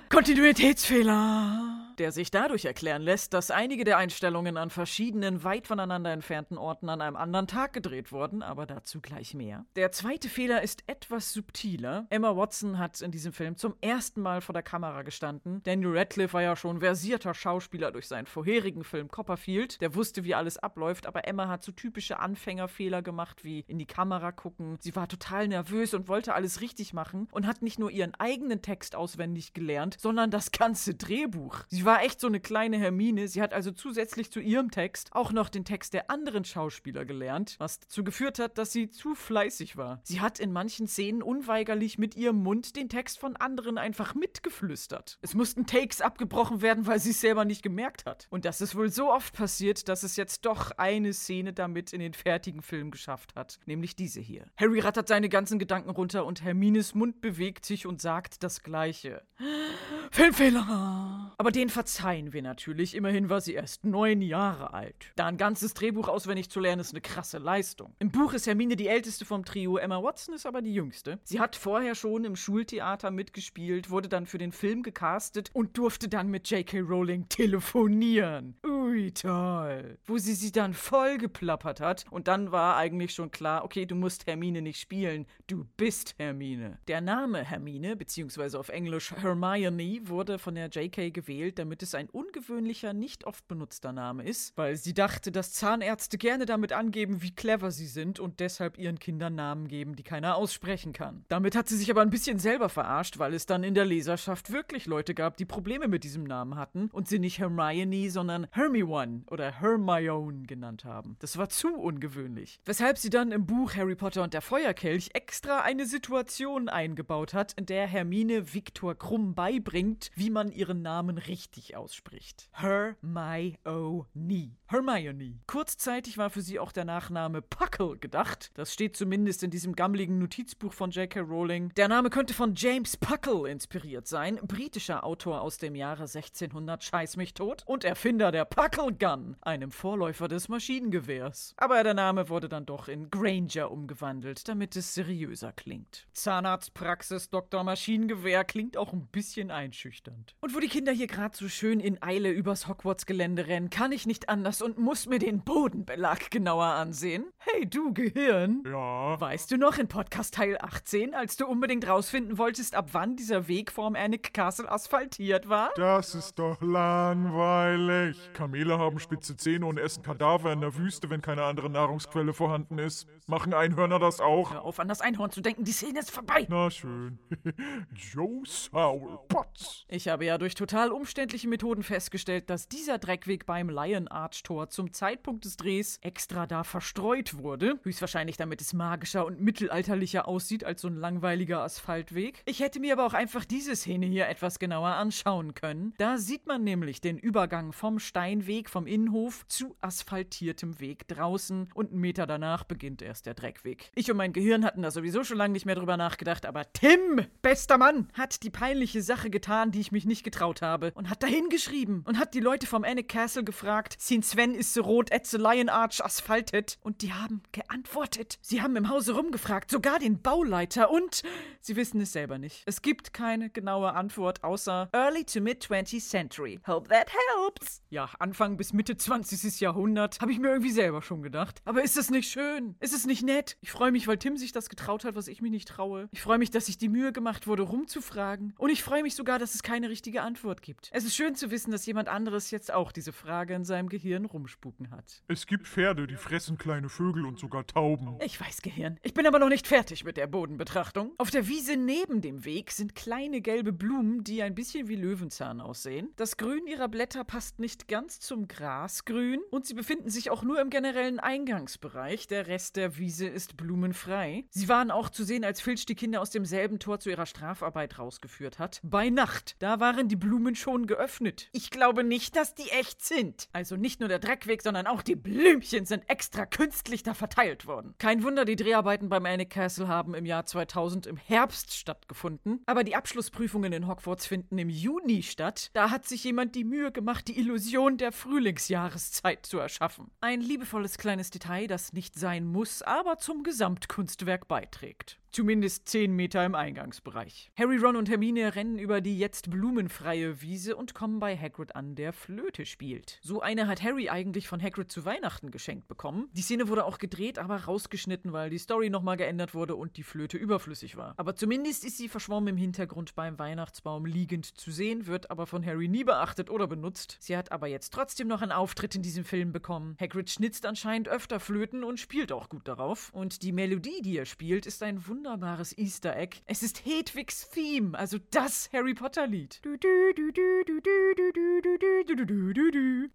Kontinuitätsfehler. Der sich dadurch erklären lässt, dass einige der Einstellungen an verschiedenen, weit voneinander entfernten Orten an einem anderen Tag gedreht wurden, aber dazu gleich mehr. Der zweite Fehler ist etwas subtiler. Emma Watson hat in diesem Film zum ersten Mal vor der Kamera gestanden. Daniel Radcliffe war ja schon versierter Schauspieler durch seinen vorherigen Film Copperfield. Der wusste, wie alles abläuft, aber Emma hat so typische Anfängerfehler gemacht, wie in die Kamera gucken. Sie war total nervös und wollte alles richtig machen und hat nicht nur ihren eigenen Text auswendig gelernt, sondern das ganze Drehbuch. Sie war echt so eine kleine Hermine. Sie hat also zusätzlich zu ihrem Text auch noch den Text der anderen Schauspieler gelernt, was dazu geführt hat, dass sie zu fleißig war. Sie hat in manchen Szenen unweigerlich mit ihrem Mund den Text von anderen einfach mitgeflüstert. Es mussten Takes abgebrochen werden, weil sie es selber nicht gemerkt hat. Und das ist wohl so oft passiert, dass es jetzt doch eine Szene damit in den fertigen Film geschafft hat. Nämlich diese hier. Harry rattert seine ganzen Gedanken runter und Hermines Mund bewegt sich und sagt das Gleiche. [GASPS] Filmfehler! Aber den verzeihen wir natürlich. Immerhin war sie erst neun Jahre alt. Da ein ganzes Drehbuch auswendig zu lernen, ist eine krasse Leistung. Im Buch ist Hermine die älteste vom Trio, Emma Watson ist aber die jüngste. Sie hat vorher schon im Schultheater mitgespielt, wurde dann für den Film gecastet und durfte dann mit J.K. Rowling telefonieren. Ui, toll. Wo sie sie dann voll geplappert hat und dann war eigentlich schon klar, okay, du musst Hermine nicht spielen, du bist Hermine. Der Name Hermine, beziehungsweise auf Englisch Hermione, wurde von der J.K. gewählt, damit es ein ungewöhnlicher, nicht oft benutzter Name ist, weil sie dachte, dass Zahnärzte gerne damit angeben, wie clever sie sind und deshalb ihren Kindern Namen geben, die keiner aussprechen kann. Damit hat sie sich aber ein bisschen selber verarscht, weil es dann in der Leserschaft wirklich Leute gab, die Probleme mit diesem Namen hatten und sie nicht Hermione, sondern Hermione oder Hermione genannt haben. Das war zu ungewöhnlich. Weshalb sie dann im Buch Harry Potter und der Feuerkelch extra eine Situation eingebaut hat, in der Hermine Viktor Krumm beibringt, wie man ihren Namen richtig ausspricht. Hermione. Hermione. Kurzzeitig war für sie auch der Nachname Puckle gedacht. Das steht zumindest in diesem gammligen Notizbuch von J.K. Rowling. Der Name könnte von James Puckle inspiriert sein, britischer Autor aus dem Jahre 1600 Scheiß mich tot und Erfinder der Puckle Gun, einem Vorläufer des Maschinengewehrs. Aber der Name wurde dann doch in Granger umgewandelt, damit es seriöser klingt. Zahnarztpraxis Dr. Maschinengewehr klingt auch ein bisschen einschüchternd. Und wo die Kinder hier gerade so schön in Eile übers Hogwarts-Gelände rennen, kann ich nicht anders und muss mir den Bodenbelag genauer ansehen. Hey, du Gehirn! Ja. Weißt du noch in Podcast Teil 18, als du unbedingt rausfinden wolltest, ab wann dieser Weg vorm Annick Castle asphaltiert war? Das ist doch langweilig. Kamele haben spitze Zähne und essen Kadaver in der Wüste, wenn keine andere Nahrungsquelle vorhanden ist. Machen Einhörner das auch? Hör auf, an das Einhorn zu denken, die Szene ist vorbei. Na schön. [LAUGHS] Joe Sourputz. Ich habe ja durch total umständliche Methoden festgestellt, dass dieser Dreckweg beim Lion Arch Tor zum Zeitpunkt des Drehs extra da verstreut wurde. Höchstwahrscheinlich damit es magischer und mittelalterlicher aussieht als so ein langweiliger Asphaltweg. Ich hätte mir aber auch einfach diese Szene hier etwas genauer anschauen können. Da sieht man nämlich den Übergang vom Steinweg vom Innenhof zu asphaltiertem Weg draußen und einen Meter danach beginnt erst der Dreckweg. Ich und mein Gehirn hatten da sowieso schon lange nicht mehr drüber nachgedacht, aber Tim, bester Mann, hat die peinliche Sache getan, die ich mich nicht getraut habe und hat dahin geschrieben und hat die Leute vom Annick Castle gefragt, sind Sven ist so rot the Lion Arch asphaltet und die haben geantwortet. Sie haben im Hause rumgefragt, sogar den Bauleiter und sie wissen es selber nicht. Es gibt keine genaue Antwort außer Early to Mid 20th Century. Hope that helps. Ja, Anfang bis Mitte 20. Jahrhundert habe ich mir irgendwie selber schon gedacht. Aber ist es nicht schön? Ist es nicht nett? Ich freue mich, weil Tim sich das getraut hat, was ich mich nicht traue. Ich freue mich, dass sich die Mühe gemacht wurde, rumzufragen. Und ich freue mich sogar, dass es keine richtige Antwort gibt. Es ist schön zu wissen, dass jemand anderes jetzt auch diese Frage in seinem Gehirn rumspuken hat. Es gibt Pferde, die fressen kleine Vögel und sogar Tauben. Ich weiß, Gehirn. Ich bin aber noch nicht fertig mit der Bodenbetrachtung. Auf der Wiese neben dem Weg sind kleine gelbe Blumen, die ein bisschen wie Löwenzahn aussehen. Das Grün ihrer Blätter passt nicht ganz zum Grasgrün und sie befinden sich auch nur im generellen Eingangsbereich. Der Rest der Wiese ist blumenfrei. Sie waren auch zu sehen, als Filch die Kinder aus demselben Tor zu ihrer Strafarbeit rausgeführt hat. Bei Nacht. Da waren die Blumen schon geöffnet. Ich glaube nicht, dass die echt sind. Also nicht nur der Dreckweg, sondern auch die Blümchen sind extra künstlich da verteilt worden. Kein Wunder, die Dreharbeiten beim Annick Castle haben im Jahr 2000 im Herbst stattgefunden. Aber die Abschlussprüfungen in Hogwarts finden im Juni statt. Da hat sich jemand die Mühe gemacht, die Illusion der Frühlingsjahreszeit zu erschaffen. Ein liebevolles kleines Detail, das nicht sein muss, aber zum Gesamtkunstwerk beiträgt. Zumindest 10 Meter im Eingangsbereich. Harry, Ron und Hermine rennen über die jetzt blumenfreie Wiese und kommen bei Hagrid an, der Flöte spielt. So eine hat Harry eigentlich von Hagrid zu Weihnachten geschenkt bekommen. Die Szene wurde auch gedreht, aber rausgeschnitten, weil die Story nochmal geändert wurde und die Flöte überflüssig war. Aber zumindest ist sie verschwommen im Hintergrund beim Weihnachtsbaum liegend zu sehen, wird aber von Harry nie beachtet oder benutzt. Sie hat aber jetzt trotzdem noch einen Auftritt in diesem Film bekommen. Hagrid schnitzt anscheinend öfter Flöten und spielt auch gut darauf. Und die Melodie, die er spielt, ist ein wunderbares Easter Egg. Es ist Hedwigs Theme, also das Harry Potter Lied.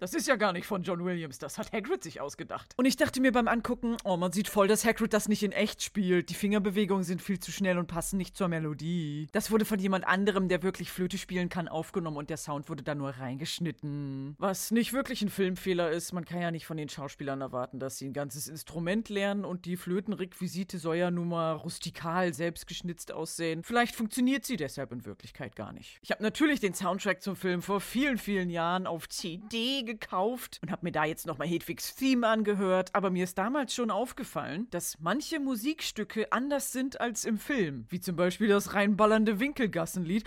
Das ist ja gar nicht von John Williams, das hat Hagrid sich ausgedacht. Und ich dachte mir beim Angucken, oh, man sieht voll, dass Hagrid das nicht in echt spielt. Die Fingerbewegungen sind viel zu schnell und passen nicht zur Melodie. Das wurde von jemand anderem, der wirklich Flöte spielen kann, aufgenommen und der Sound wurde da nur reingeschnitten. Was nicht wirklich ein Filmfehler ist, man kann ja nicht von den Schauspielern erwarten, dass sie ein ganzes Instrument lernen und die Flötenrequisite soll ja nun mal rustikal selbstgeschnitzt aussehen. Vielleicht funktioniert sie deshalb in Wirklichkeit gar nicht. Ich habe natürlich den Soundtrack zum Film vor vielen, vielen Jahren auf CD gekauft und habe mir da jetzt nochmal Hedwigs Theme angehört, aber mir ist damals schon aufgefallen, dass manche Musikstücke anders sind als im Film, wie zum Beispiel das reinballernde Winkelgassenlied.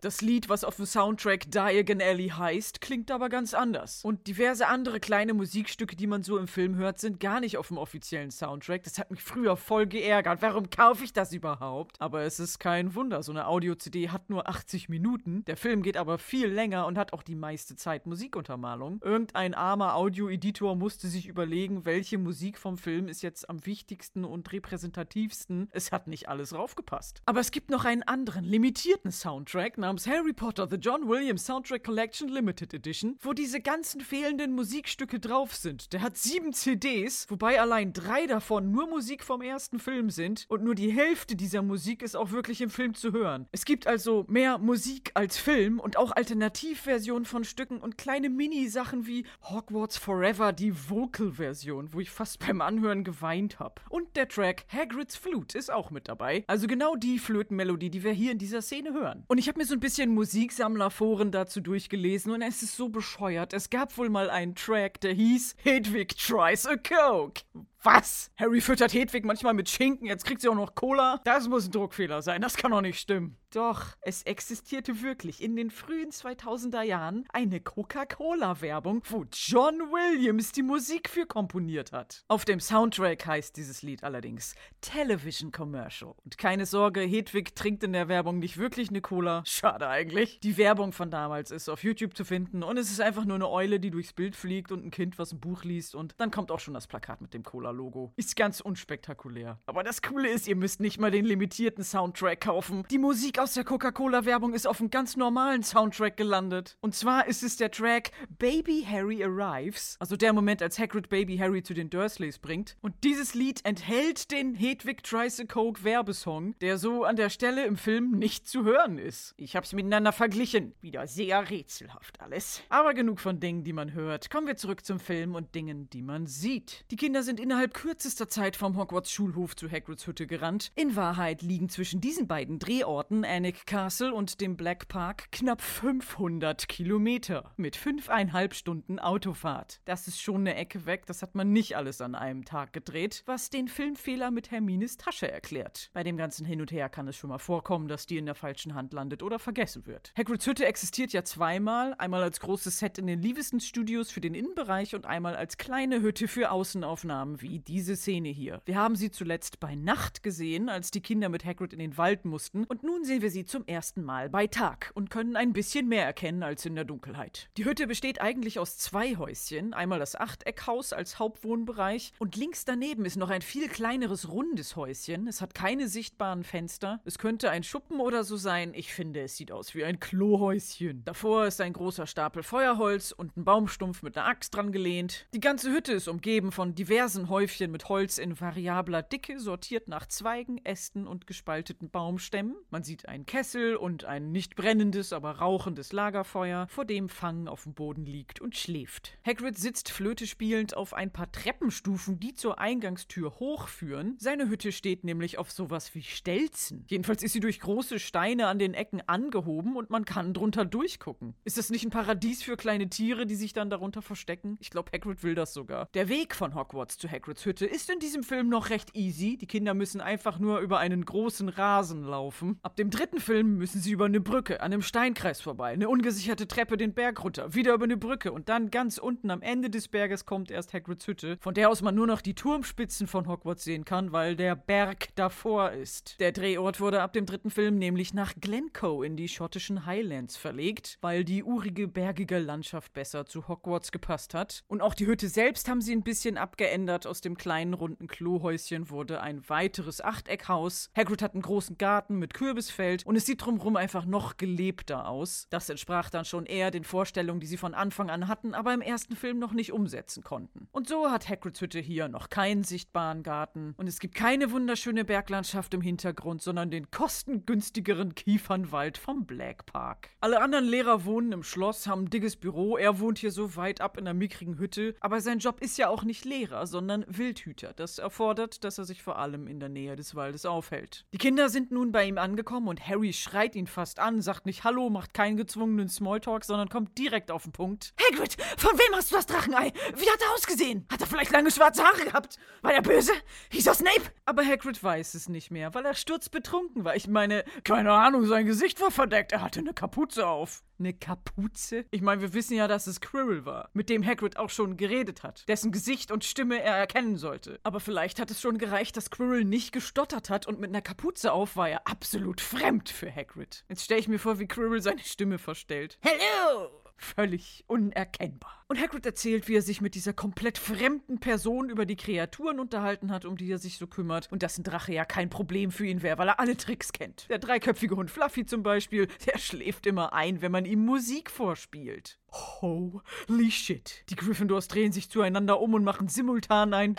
Das Lied, was auf dem Soundtrack Diagon Alley heißt, klingt aber ganz anders. Und diverse andere kleine Musikstücke, die man so im Film hört, sind gar nicht auf dem offiziellen Soundtrack. Das hat mich früher voll geärgert. Warum kaufe ich das überhaupt? Aber es ist kein Wunder. So eine Audio-CD hat nur 80 Minuten. Der Film geht aber viel länger und hat auch die meiste Zeit Musikuntermalung. Irgendein armer Audio-Editor musste sich überlegen, welche Musik vom Film ist jetzt am wichtigsten und repräsentativsten. Es hat nicht alles raufgepasst. Aber es gibt noch einen anderen, limitierten Soundtrack namens Harry Potter The John Williams Soundtrack Collection Limited Edition, wo diese ganzen fehlenden Musikstücke drauf sind. Der hat sieben CDs, wobei allein drei davon nur Musik vom ersten Film sind und nur die Hälfte dieser Musik ist auch wirklich im Film zu hören. Es gibt also mehr Musik als Film und auch Alternativversionen von Stücken und kleine Mini-Sachen wie Hogwarts Forever, die Vocal-Version, wo ich fast beim Anhören geweint habe. Und der Track Hagrid's Flute ist auch mit dabei. Also genau die Flötenmelodie, die wir hier in dieser Szene hören. Und ich habe mir so ein bisschen Musiksammlerforen dazu durchgelesen und es ist so bescheuert. Es gab wohl mal einen Track, der hieß Hedwig Tries a Coke. Was? Harry füttert Hedwig manchmal mit Schinken, jetzt kriegt sie auch noch Cola? Das muss ein Druckfehler sein, das kann doch nicht stimmen. Doch, es existierte wirklich in den frühen 2000er Jahren eine Coca-Cola-Werbung, wo John Williams die Musik für komponiert hat. Auf dem Soundtrack heißt dieses Lied allerdings Television Commercial. Und keine Sorge, Hedwig trinkt in der Werbung nicht wirklich eine Cola. Schade eigentlich. Die Werbung von damals ist auf YouTube zu finden und es ist einfach nur eine Eule, die durchs Bild fliegt und ein Kind, was ein Buch liest und dann kommt auch schon das Plakat mit dem Cola Coca-Cola-Logo. Ist ganz unspektakulär. Aber das Coole ist, ihr müsst nicht mal den limitierten Soundtrack kaufen. Die Musik aus der Coca-Cola-Werbung ist auf einem ganz normalen Soundtrack gelandet. Und zwar ist es der Track Baby Harry Arrives, also der Moment, als Hagrid Baby Harry zu den Dursleys bringt. Und dieses Lied enthält den Hedwig Tries a Coke Werbesong, der so an der Stelle im Film nicht zu hören ist. Ich hab's miteinander verglichen. Wieder sehr rätselhaft alles. Aber genug von Dingen, die man hört. Kommen wir zurück zum Film und Dingen, die man sieht. Die Kinder sind innerhalb kürzester Zeit vom Hogwarts Schulhof zu Hagrids Hütte gerannt. In Wahrheit liegen zwischen diesen beiden Drehorten, Annick Castle und dem Black Park, knapp 500 Kilometer. Mit fünfeinhalb Stunden Autofahrt. Das ist schon eine Ecke weg, das hat man nicht alles an einem Tag gedreht, was den Filmfehler mit Hermines Tasche erklärt. Bei dem ganzen Hin und Her kann es schon mal vorkommen, dass die in der falschen Hand landet oder vergessen wird. Hagrids Hütte existiert ja zweimal, einmal als großes Set in den Leavesden Studios für den Innenbereich und einmal als kleine Hütte für Außenaufnahmen, wie diese Szene hier. Wir haben sie zuletzt bei Nacht gesehen, als die Kinder mit Hagrid in den Wald mussten, und nun sehen wir sie zum ersten Mal bei Tag und können ein bisschen mehr erkennen als in der Dunkelheit. Die Hütte besteht eigentlich aus zwei Häuschen, einmal das Achteckhaus als Hauptwohnbereich und links daneben ist noch ein viel kleineres rundes Häuschen. Es hat keine sichtbaren Fenster. Es könnte ein Schuppen oder so sein. Ich finde, es sieht aus wie ein Klohäuschen. Davor ist ein großer Stapel Feuerholz und ein Baumstumpf mit einer Axt dran gelehnt. Die ganze Hütte ist umgeben von diversen Häufchen mit Holz in variabler Dicke, sortiert nach Zweigen, Ästen und gespalteten Baumstämmen. Man sieht einen Kessel und ein nicht brennendes, aber rauchendes Lagerfeuer, vor dem Fang auf dem Boden liegt und schläft. Hagrid sitzt Flöte spielend auf ein paar Treppenstufen, die zur Eingangstür hochführen. Seine Hütte steht nämlich auf sowas wie Stelzen. Jedenfalls ist sie durch große Steine an den Ecken angehoben und man kann drunter durchgucken. Ist das nicht ein Paradies für kleine Tiere, die sich dann darunter verstecken? Ich glaube, Hagrid will das sogar. Der Weg von Hogwarts zu Hagrids Hütte ist in diesem Film noch recht easy. Die Kinder müssen einfach nur über einen großen Rasen laufen. Ab dem dritten Film müssen sie über eine Brücke, an einem Steinkreis vorbei, eine ungesicherte Treppe den Berg runter, wieder über eine Brücke und dann ganz unten am Ende des Berges kommt erst Hagrids Hütte, von der aus man nur noch die Turmspitzen von Hogwarts sehen kann, weil der Berg davor ist. Der Drehort wurde ab dem dritten Film nämlich nach Glencoe in die schottischen Highlands verlegt, weil die urige, bergige Landschaft besser zu Hogwarts gepasst hat. Und auch die Hütte selbst haben sie ein bisschen abgeändert. Aus dem kleinen runden Klohäuschen wurde ein weiteres Achteckhaus. Hagrid hat einen großen Garten mit Kürbisfeld und es sieht drumherum einfach noch gelebter aus. Das entsprach dann schon eher den Vorstellungen, die sie von Anfang an hatten, aber im ersten Film noch nicht umsetzen konnten. Und so hat Hagrids Hütte hier noch keinen sichtbaren Garten und es gibt keine wunderschöne Berglandschaft im Hintergrund, sondern den kostengünstigeren Kiefernwald vom Black Park. Alle anderen Lehrer wohnen im Schloss, haben ein dickes Büro, er wohnt hier so weit ab in einer mickrigen Hütte, aber sein Job ist ja auch nicht Lehrer, sondern Wildhüter. Das erfordert, dass er sich vor allem in der Nähe des Waldes aufhält. Die Kinder sind nun bei ihm angekommen und Harry schreit ihn fast an, sagt nicht Hallo, macht keinen gezwungenen Smalltalk, sondern kommt direkt auf den Punkt. Hagrid, von wem hast du das Drachenei? Wie hat er ausgesehen? Hat er vielleicht lange schwarze Haare gehabt? War er böse? Hieß er Snape? Aber Hagrid weiß es nicht mehr, weil er sturzbetrunken war. Ich meine, keine Ahnung, sein Gesicht war verdeckt. Er hatte eine Kapuze auf. Eine Kapuze? Ich meine, wir wissen ja, dass es Quirrell war, mit dem Hagrid auch schon geredet hat, dessen Gesicht und Stimme er erkennen sollte. Aber vielleicht hat es schon gereicht, dass Quirrell nicht gestottert hat und mit einer Kapuze auf war er absolut fremd für Hagrid. Jetzt stelle ich mir vor, wie Quirrell seine Stimme verstellt. Hello! Völlig unerkennbar. Und Hagrid erzählt, wie er sich mit dieser komplett fremden Person über die Kreaturen unterhalten hat, um die er sich so kümmert. Und dass ein Drache ja kein Problem für ihn wäre, weil er alle Tricks kennt. Der dreiköpfige Hund Fluffy zum Beispiel, der schläft immer ein, wenn man ihm Musik vorspielt. Holy shit. Die Gryffindors drehen sich zueinander um und machen simultan ein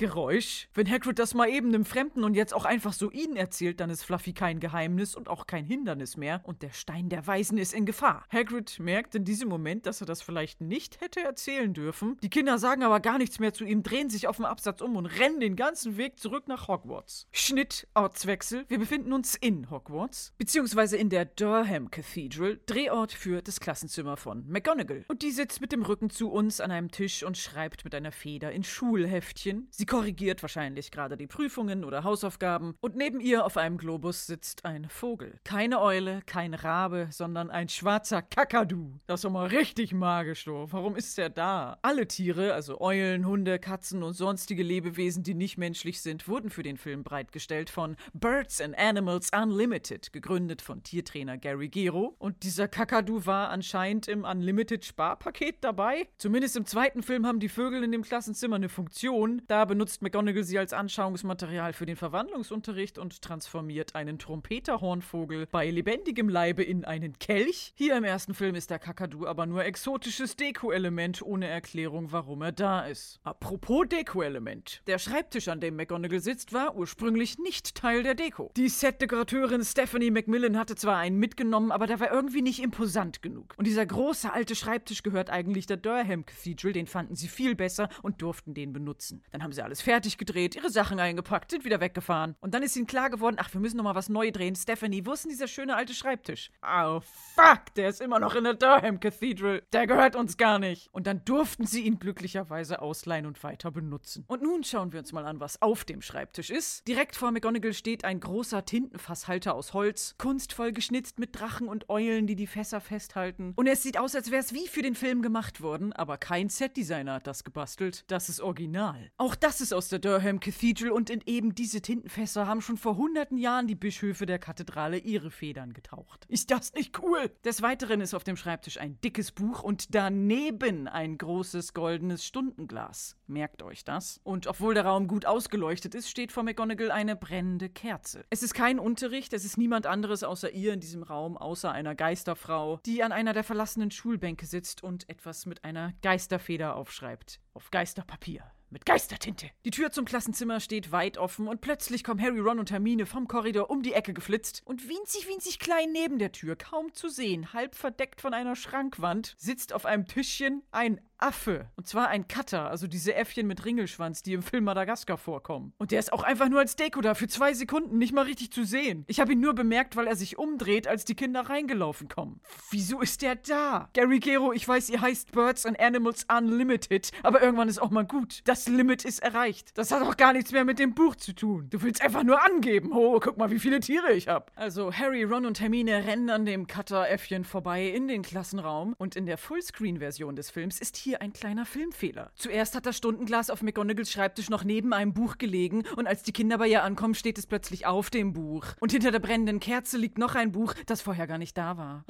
Geräusch. Wenn Hagrid das mal eben einem Fremden und jetzt auch einfach so ihnen erzählt, dann ist Fluffy kein Geheimnis und auch kein Hindernis mehr und der Stein der Weisen ist in Gefahr. Hagrid merkt in diesem Moment, dass er das vielleicht nicht hätte erzählen dürfen. Die Kinder sagen aber gar nichts mehr zu ihm, drehen sich auf dem Absatz um und rennen den ganzen Weg zurück nach Hogwarts. Schnitt, Ortswechsel. Wir befinden uns in Hogwarts, beziehungsweise in der Durham Cathedral, Drehort für das Klassenzimmer von McGonagall. Und die sitzt mit dem Rücken zu uns an einem Tisch und schreibt mit einer Feder in Schulheftchen. Sie korrigiert wahrscheinlich gerade die Prüfungen oder Hausaufgaben und neben ihr auf einem Globus sitzt ein Vogel. Keine Eule, kein Rabe, sondern ein schwarzer Kakadu. Das ist doch mal richtig magisch, doch. Warum ist er da? Alle Tiere, also Eulen, Hunde, Katzen und sonstige Lebewesen, die nicht menschlich sind, wurden für den Film bereitgestellt von Birds and Animals Unlimited, gegründet von Tiertrainer Gary Gero. Und dieser Kakadu war anscheinend im Unlimited Sparpaket dabei. Zumindest im zweiten Film haben die Vögel in dem Klassenzimmer eine Funktion. Da benutzt benutzt McGonagall sie als Anschauungsmaterial für den Verwandlungsunterricht und transformiert einen Trompeterhornvogel bei lebendigem Leibe in einen Kelch. Hier im ersten Film ist der Kakadu aber nur exotisches Deko-Element ohne Erklärung, warum er da ist. Apropos Deko-Element. Der Schreibtisch, an dem McGonagall sitzt, war ursprünglich nicht Teil der Deko. Die Setdekorateurin Stephanie Macmillan hatte zwar einen mitgenommen, aber der war irgendwie nicht imposant genug. Und dieser große alte Schreibtisch gehört eigentlich der Durham Cathedral, den fanden sie viel besser und durften den benutzen. Dann haben sie alles fertig gedreht, ihre Sachen eingepackt, sind wieder weggefahren. Und dann ist ihnen klar geworden, ach, wir müssen noch mal was neu drehen. Stephanie, wo ist denn dieser schöne alte Schreibtisch? Oh, fuck, der ist immer noch in der Durham Cathedral. Der gehört uns gar nicht. Und dann durften sie ihn glücklicherweise ausleihen und weiter benutzen. Und nun schauen wir uns mal an, was auf dem Schreibtisch ist. Direkt vor McGonagall steht ein großer Tintenfasshalter aus Holz, kunstvoll geschnitzt mit Drachen und Eulen, die die Fässer festhalten. Und es sieht aus, als wäre es wie für den Film gemacht worden, aber kein Setdesigner hat das gebastelt. Das ist original. Auch das ist aus der Durham Cathedral und in eben diese Tintenfässer haben schon vor hunderten Jahren die Bischöfe der Kathedrale ihre Federn getaucht. Ist das nicht cool? Des Weiteren ist auf dem Schreibtisch ein dickes Buch und daneben ein großes goldenes Stundenglas. Merkt euch das. Und obwohl der Raum gut ausgeleuchtet ist, steht vor McGonagall eine brennende Kerze. Es ist kein Unterricht, es ist niemand anderes außer ihr in diesem Raum, außer einer Geisterfrau, die an einer der verlassenen Schulbänke sitzt und etwas mit einer Geisterfeder aufschreibt. Auf Geisterpapier mit Geistertinte. Die Tür zum Klassenzimmer steht weit offen und plötzlich kommen Harry, Ron und Hermine vom Korridor um die Ecke geflitzt und winzig, winzig klein neben der Tür, kaum zu sehen, halb verdeckt von einer Schrankwand, sitzt auf einem Tischchen ein Affe. Und zwar ein Cutter, also diese Äffchen mit Ringelschwanz, die im Film Madagaskar vorkommen. Und der ist auch einfach nur als Deko da, für zwei Sekunden nicht mal richtig zu sehen. Ich habe ihn nur bemerkt, weil er sich umdreht, als die Kinder reingelaufen kommen. Wieso ist der da? Gary Gero, ich weiß, ihr heißt Birds and Animals Unlimited, aber irgendwann ist auch mal gut. Das Limit ist erreicht. Das hat auch gar nichts mehr mit dem Buch zu tun. Du willst einfach nur angeben. Oh, guck mal, wie viele Tiere ich habe. Also Harry, Ron und Hermine rennen an dem Cutter-Äffchen vorbei in den Klassenraum und in der Fullscreen-Version des Films ist hier hier ein kleiner Filmfehler. Zuerst hat das Stundenglas auf McGonagalls Schreibtisch noch neben einem Buch gelegen und als die Kinder bei ihr ankommen, steht es plötzlich auf dem Buch. Und hinter der brennenden Kerze liegt noch ein Buch, das vorher gar nicht da war.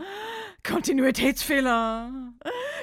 Kontinuitätsfehler.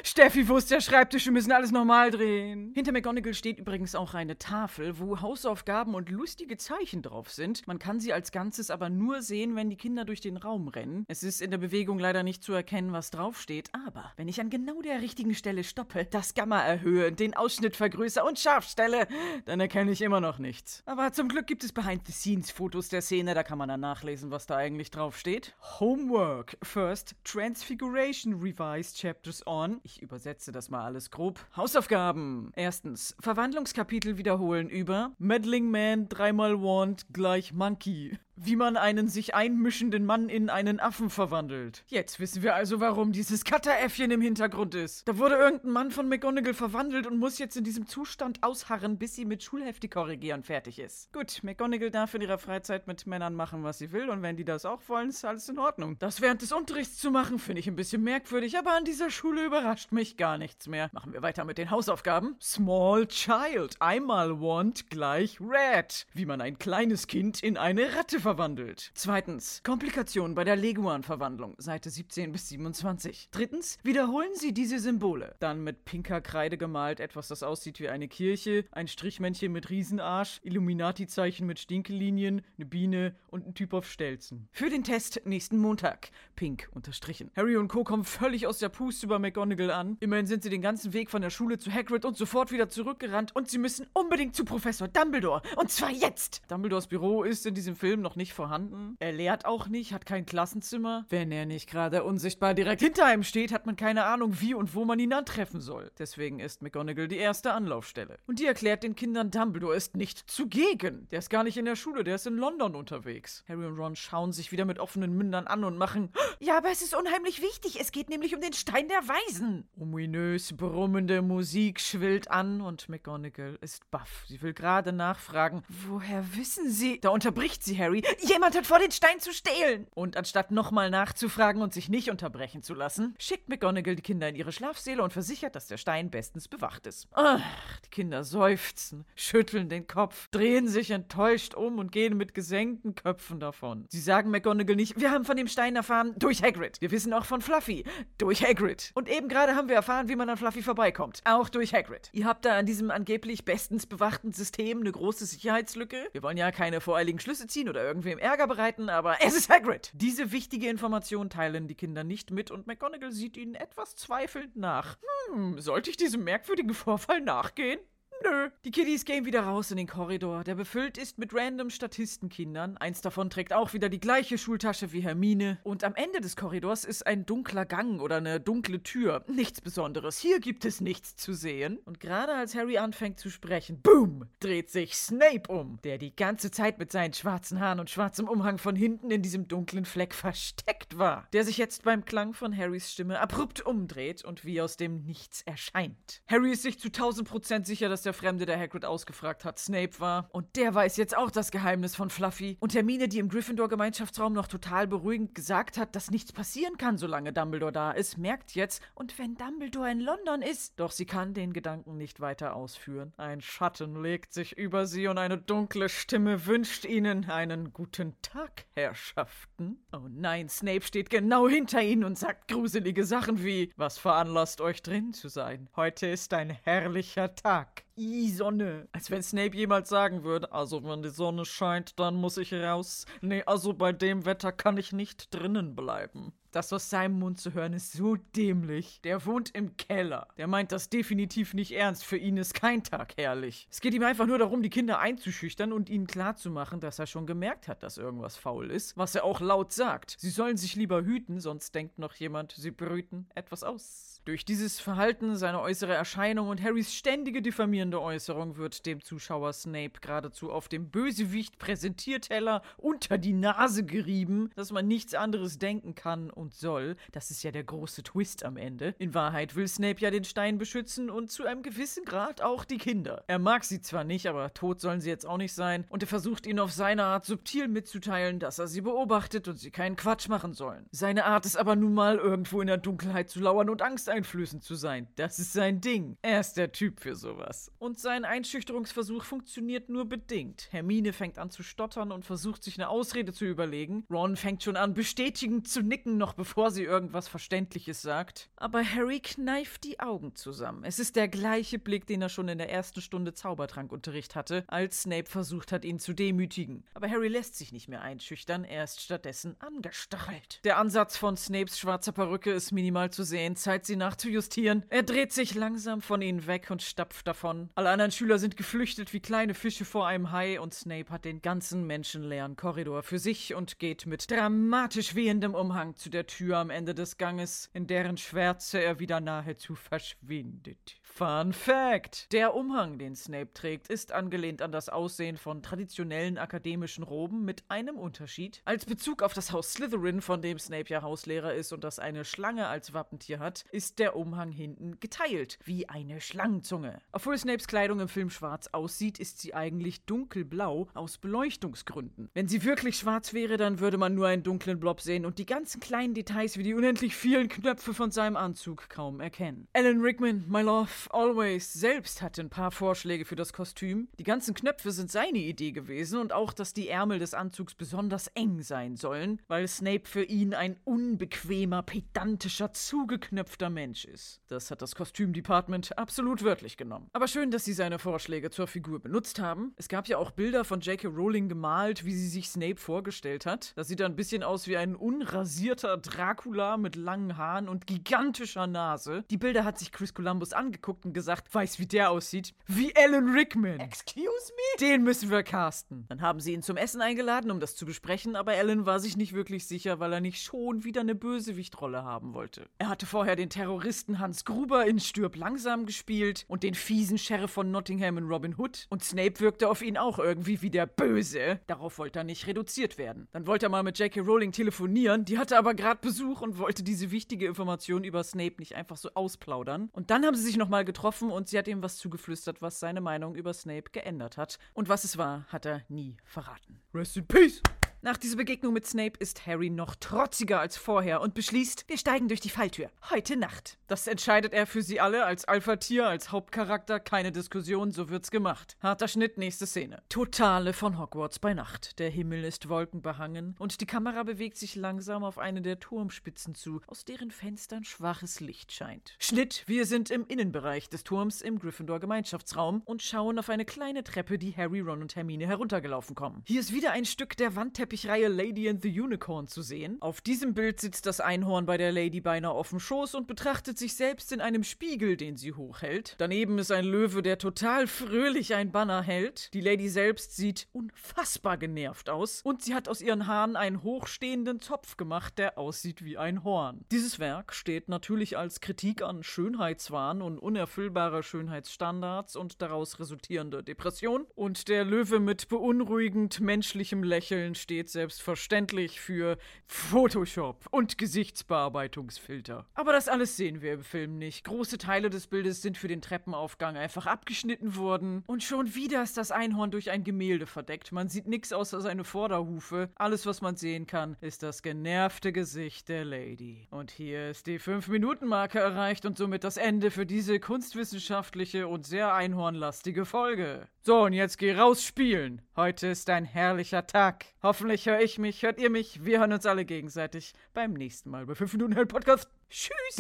Steffi, wo ist der Schreibtisch? Wir müssen alles normal drehen. Hinter McGonagall steht übrigens auch eine Tafel, wo Hausaufgaben und lustige Zeichen drauf sind. Man kann sie als Ganzes aber nur sehen, wenn die Kinder durch den Raum rennen. Es ist in der Bewegung leider nicht zu erkennen, was draufsteht, aber wenn ich an genau der richtigen Stelle stoppe, das Gamma erhöhe, den Ausschnitt vergrößere und scharf stelle, dann erkenne ich immer noch nichts. Aber zum Glück gibt es Behind-the-Scenes-Fotos der Szene, da kann man dann nachlesen, was da eigentlich draufsteht. Homework. First, Transfiguration Revised Chapters on. Ich übersetze das mal alles grob. Hausaufgaben. Erstens, Verwandlungskapitel wiederholen über Meddling Man dreimal Wand gleich Monkey wie man einen sich einmischenden Mann in einen Affen verwandelt. Jetzt wissen wir also, warum dieses Cutteräffchen im Hintergrund ist. Da wurde irgendein Mann von McGonagall verwandelt und muss jetzt in diesem Zustand ausharren, bis sie mit Schulhefte korrigieren fertig ist. Gut, McGonagall darf in ihrer Freizeit mit Männern machen, was sie will, und wenn die das auch wollen, ist alles in Ordnung. Das während des Unterrichts zu machen, finde ich ein bisschen merkwürdig, aber an dieser Schule überrascht mich gar nichts mehr. Machen wir weiter mit den Hausaufgaben. Small Child, einmal Want gleich Red. Wie man ein kleines Kind in eine Ratte verwandelt. Zweitens, Komplikationen bei der Leguan-Verwandlung, Seite 17 bis 27. Drittens, wiederholen Sie diese Symbole. Dann mit pinker Kreide gemalt etwas, das aussieht wie eine Kirche, ein Strichmännchen mit Riesenarsch, Illuminati-Zeichen mit Stinkelinien, eine Biene und ein Typ auf Stelzen. Für den Test nächsten Montag. Pink unterstrichen. Harry und Co. kommen völlig aus der Puste über McGonagall an. Immerhin sind sie den ganzen Weg von der Schule zu Hagrid und sofort wieder zurückgerannt und sie müssen unbedingt zu Professor Dumbledore. Und zwar jetzt! Dumbledores Büro ist in diesem Film noch nicht vorhanden. Er lehrt auch nicht, hat kein Klassenzimmer. Wenn er nicht gerade unsichtbar direkt hinter einem steht, hat man keine Ahnung, wie und wo man ihn antreffen soll. Deswegen ist McGonagall die erste Anlaufstelle. Und die erklärt den Kindern, Dumbledore ist nicht zugegen. Der ist gar nicht in der Schule, der ist in London unterwegs. Harry und Ron schauen sich wieder mit offenen Mündern an und machen [GASPS] Ja, aber es ist unheimlich wichtig. Es geht nämlich um den Stein der Weisen. Ominös brummende Musik schwillt an und McGonagall ist baff. Sie will gerade nachfragen, woher wissen Sie? Da unterbricht sie Harry Jemand hat vor, den Stein zu stehlen. Und anstatt nochmal nachzufragen und sich nicht unterbrechen zu lassen, schickt McGonagall die Kinder in ihre Schlafsäle und versichert, dass der Stein bestens bewacht ist. Ach, die Kinder seufzen, schütteln den Kopf, drehen sich enttäuscht um und gehen mit gesenkten Köpfen davon. Sie sagen McGonagall nicht, wir haben von dem Stein erfahren durch Hagrid. Wir wissen auch von Fluffy durch Hagrid. Und eben gerade haben wir erfahren, wie man an Fluffy vorbeikommt. Auch durch Hagrid. Ihr habt da an diesem angeblich bestens bewachten System eine große Sicherheitslücke. Wir wollen ja keine voreiligen Schlüsse ziehen oder irgendwem Ärger bereiten, aber [LAUGHS] es ist Hagrid. Diese wichtige Information teilen die Kinder nicht mit und McGonagall sieht ihnen etwas zweifelnd nach. Hm, sollte ich diesem merkwürdigen Vorfall nachgehen? Nö. Die Kiddies gehen wieder raus in den Korridor, der befüllt ist mit random Statistenkindern. Eins davon trägt auch wieder die gleiche Schultasche wie Hermine. Und am Ende des Korridors ist ein dunkler Gang oder eine dunkle Tür. Nichts Besonderes. Hier gibt es nichts zu sehen. Und gerade als Harry anfängt zu sprechen, boom, dreht sich Snape um, der die ganze Zeit mit seinen schwarzen Haaren und schwarzem Umhang von hinten in diesem dunklen Fleck versteckt war. Der sich jetzt beim Klang von Harrys Stimme abrupt umdreht und wie aus dem Nichts erscheint. Harry ist sich zu 1000 Prozent sicher, dass der Fremde, der Hagrid ausgefragt hat, Snape war. Und der weiß jetzt auch das Geheimnis von Fluffy. Und Hermine, die im Gryffindor-Gemeinschaftsraum noch total beruhigend gesagt hat, dass nichts passieren kann, solange Dumbledore da ist, merkt jetzt, und wenn Dumbledore in London ist, doch sie kann den Gedanken nicht weiter ausführen. Ein Schatten legt sich über sie und eine dunkle Stimme wünscht ihnen einen guten Tag, Herrschaften. Oh nein, Snape steht genau hinter ihnen und sagt gruselige Sachen wie, was veranlasst euch drin zu sein? Heute ist ein herrlicher Tag. I Sonne. Als wenn Snape jemals sagen würde, also wenn die Sonne scheint, dann muss ich raus. Nee, also bei dem Wetter kann ich nicht drinnen bleiben. Das aus seinem Mund zu hören ist so dämlich. Der wohnt im Keller. Der meint das definitiv nicht ernst. Für ihn ist kein Tag herrlich. Es geht ihm einfach nur darum, die Kinder einzuschüchtern und ihnen klarzumachen, dass er schon gemerkt hat, dass irgendwas faul ist, was er auch laut sagt. Sie sollen sich lieber hüten, sonst denkt noch jemand, sie brüten etwas aus. Durch dieses Verhalten, seine äußere Erscheinung und Harrys ständige diffamierende Äußerung wird dem Zuschauer Snape geradezu auf dem Bösewicht Präsentierteller unter die Nase gerieben, dass man nichts anderes denken kann und soll. Das ist ja der große Twist am Ende. In Wahrheit will Snape ja den Stein beschützen und zu einem gewissen Grad auch die Kinder. Er mag sie zwar nicht, aber tot sollen sie jetzt auch nicht sein und er versucht ihnen auf seine Art subtil mitzuteilen, dass er sie beobachtet und sie keinen Quatsch machen sollen. Seine Art ist aber nun mal irgendwo in der Dunkelheit zu lauern und Angst einflößend zu sein. Das ist sein Ding. Er ist der Typ für sowas. Und sein Einschüchterungsversuch funktioniert nur bedingt. Hermine fängt an zu stottern und versucht sich eine Ausrede zu überlegen. Ron fängt schon an, bestätigend zu nicken, noch bevor sie irgendwas Verständliches sagt. Aber Harry kneift die Augen zusammen. Es ist der gleiche Blick, den er schon in der ersten Stunde Zaubertrankunterricht hatte, als Snape versucht hat, ihn zu demütigen. Aber Harry lässt sich nicht mehr einschüchtern, er ist stattdessen angestachelt. Der Ansatz von Snapes schwarzer Perücke ist minimal zu sehen, Zeit sie nachzujustieren. Er dreht sich langsam von ihnen weg und stapft davon. Alle anderen Schüler sind geflüchtet wie kleine Fische vor einem Hai und Snape hat den ganzen menschenleeren Korridor für sich und geht mit dramatisch wehendem Umhang zu der Tür am Ende des Ganges, in deren Schwärze er wieder nahezu verschwindet. Fun Fact! Der Umhang, den Snape trägt, ist angelehnt an das Aussehen von traditionellen akademischen Roben mit einem Unterschied. Als Bezug auf das Haus Slytherin, von dem Snape ja Hauslehrer ist und das eine Schlange als Wappentier hat, ist der Umhang hinten geteilt, wie eine Schlangenzunge. Obwohl Snapes Kleidung im Film schwarz aussieht, ist sie eigentlich dunkelblau aus Beleuchtungsgründen. Wenn sie wirklich schwarz wäre, dann würde man nur einen dunklen Blob sehen und die ganzen kleinen Details wie die unendlich vielen Knöpfe von seinem Anzug kaum erkennen. Alan Rickman, my love, Always selbst hatte ein paar Vorschläge für das Kostüm. Die ganzen Knöpfe sind seine Idee gewesen und auch, dass die Ärmel des Anzugs besonders eng sein sollen, weil Snape für ihn ein unbequemer, pedantischer, zugeknöpfter Mensch ist. Das hat das Kostümdepartment absolut wörtlich genommen. Aber schön, dass sie seine Vorschläge zur Figur benutzt haben. Es gab ja auch Bilder von J.K. Rowling gemalt, wie sie sich Snape vorgestellt hat. Das sieht ein bisschen aus wie ein unrasierter Dracula mit langen Haaren und gigantischer Nase. Die Bilder hat sich Chris Columbus angeguckt und gesagt, weiß, wie der aussieht. Wie Alan Rickman. Excuse me? Den müssen wir casten. Dann haben sie ihn zum Essen eingeladen, um das zu besprechen, aber Alan war sich nicht wirklich sicher, weil er nicht schon wieder eine Bösewichtrolle haben wollte. Er hatte vorher den Terroristen Hans Gruber in Stirb langsam gespielt und den fiesen Sheriff von Nottingham in Robin Hood und Snape wirkte auf ihn auch irgendwie wie der Böse. Darauf wollte er nicht reduziert werden. Dann wollte er mal mit J.K. Rowling telefonieren, die hatte aber gerade Besuch und wollte diese wichtige Information über Snape nicht einfach so ausplaudern. Und dann haben sie sich nochmal getroffen und sie hat ihm was zugeflüstert, was seine Meinung über Snape geändert hat. Und was es war, hat er nie verraten. Rest in Peace! Nach dieser Begegnung mit Snape ist Harry noch trotziger als vorher und beschließt, wir steigen durch die Falltür. Heute Nacht. Das entscheidet er für sie alle als Alpha-Tier, als Hauptcharakter. Keine Diskussion, so wird's gemacht. Harter Schnitt, nächste Szene. Totale von Hogwarts bei Nacht. Der Himmel ist wolkenbehangen und die Kamera bewegt sich langsam auf eine der Turmspitzen zu, aus deren Fenstern schwaches Licht scheint. Schnitt, wir sind im Innenbereich des Turms im Gryffindor Gemeinschaftsraum und schauen auf eine kleine Treppe, die Harry, Ron und Hermine heruntergelaufen kommen. Hier ist wieder ein Stück der Wandteppichreihe Lady and the Unicorn zu sehen. Auf diesem Bild sitzt das Einhorn bei der Lady beinahe auf dem Schoß und betrachtet sich selbst in einem Spiegel, den sie hochhält. Daneben ist ein Löwe, der total fröhlich ein Banner hält. Die Lady selbst sieht unfassbar genervt aus und sie hat aus ihren Haaren einen hochstehenden Zopf gemacht, der aussieht wie ein Horn. Dieses Werk steht natürlich als Kritik an Schönheitswahn und unerfüllbarer Schönheitsstandards und daraus resultierende Depression. Und der Löwe mit beunruhigend menschlichem Lächeln steht selbstverständlich für Photoshop und Gesichtsbearbeitungsfilter. Aber das alles sehen wir im Film nicht. Große Teile des Bildes sind für den Treppenaufgang einfach abgeschnitten worden. Und schon wieder ist das Einhorn durch ein Gemälde verdeckt. Man sieht nichts außer seine Vorderhufe. Alles, was man sehen kann, ist das genervte Gesicht der Lady. Und hier ist die 5-Minuten-Marke erreicht und somit das Ende für diese kunstwissenschaftliche und sehr einhornlastige Folge. So, und jetzt geh raus spielen. Heute ist ein herrlicher Tag. Hoffentlich höre ich mich, hört ihr mich. Wir hören uns alle gegenseitig beim nächsten Mal bei 5 Minuten Hell Podcast. Tschüss.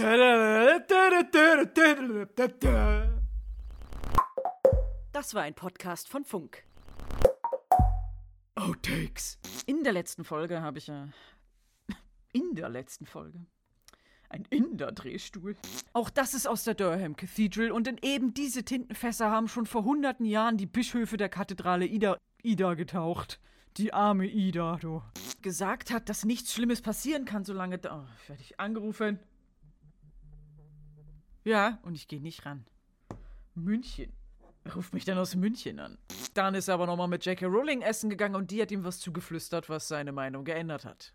Das war ein Podcast von Funk. Outtakes. In der letzten Folge habe ich ja. [LAUGHS] In der letzten Folge. Ein Inder-Drehstuhl. Auch das ist aus der Durham Cathedral und in eben diese Tintenfässer haben schon vor hunderten Jahren die Bischöfe der Kathedrale Ida, Ida getaucht. Die arme Ida, du. Gesagt hat, dass nichts Schlimmes passieren kann, solange da. Oh, werde ich angerufen. Ja, und ich gehe nicht ran. München. Er ruft mich dann aus München an. Dann ist er aber nochmal mit J.K. Rowling essen gegangen und die hat ihm was zugeflüstert, was seine Meinung geändert hat.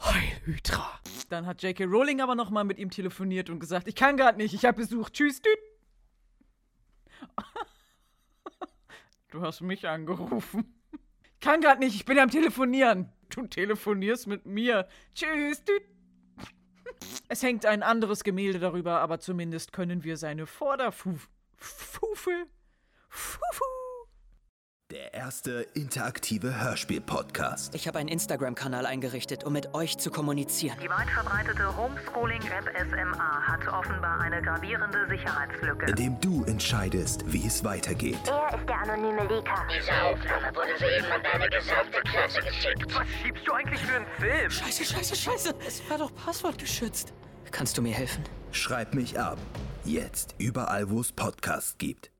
Heil Hydra. Dann hat J.K. Rowling aber nochmal mit ihm telefoniert und gesagt, ich kann gerade nicht, ich habe Besuch. Tschüss, düt. [LAUGHS] Du hast mich angerufen. Ich kann gerade nicht, ich bin am Telefonieren. Du telefonierst mit mir. Tschüss, düt. Es hängt ein anderes Gemälde darüber, aber zumindest können wir seine Vorderfufe. Fufe. Fufu. Der erste interaktive Hörspiel-Podcast. Ich habe einen Instagram-Kanal eingerichtet, um mit euch zu kommunizieren. Die weit verbreitete Homeschooling-App SMA hat offenbar eine gravierende Sicherheitslücke. In dem du entscheidest, wie es weitergeht. Er ist der anonyme Leaker. Diese Aufnahme wurde soeben an deine gesamte Klasse geschickt. Was schiebst du eigentlich für einen Film? Scheiße, scheiße, scheiße. Es war doch passwortgeschützt. Kannst du mir helfen? Schreib mich ab. Jetzt überall, wo es Podcasts gibt.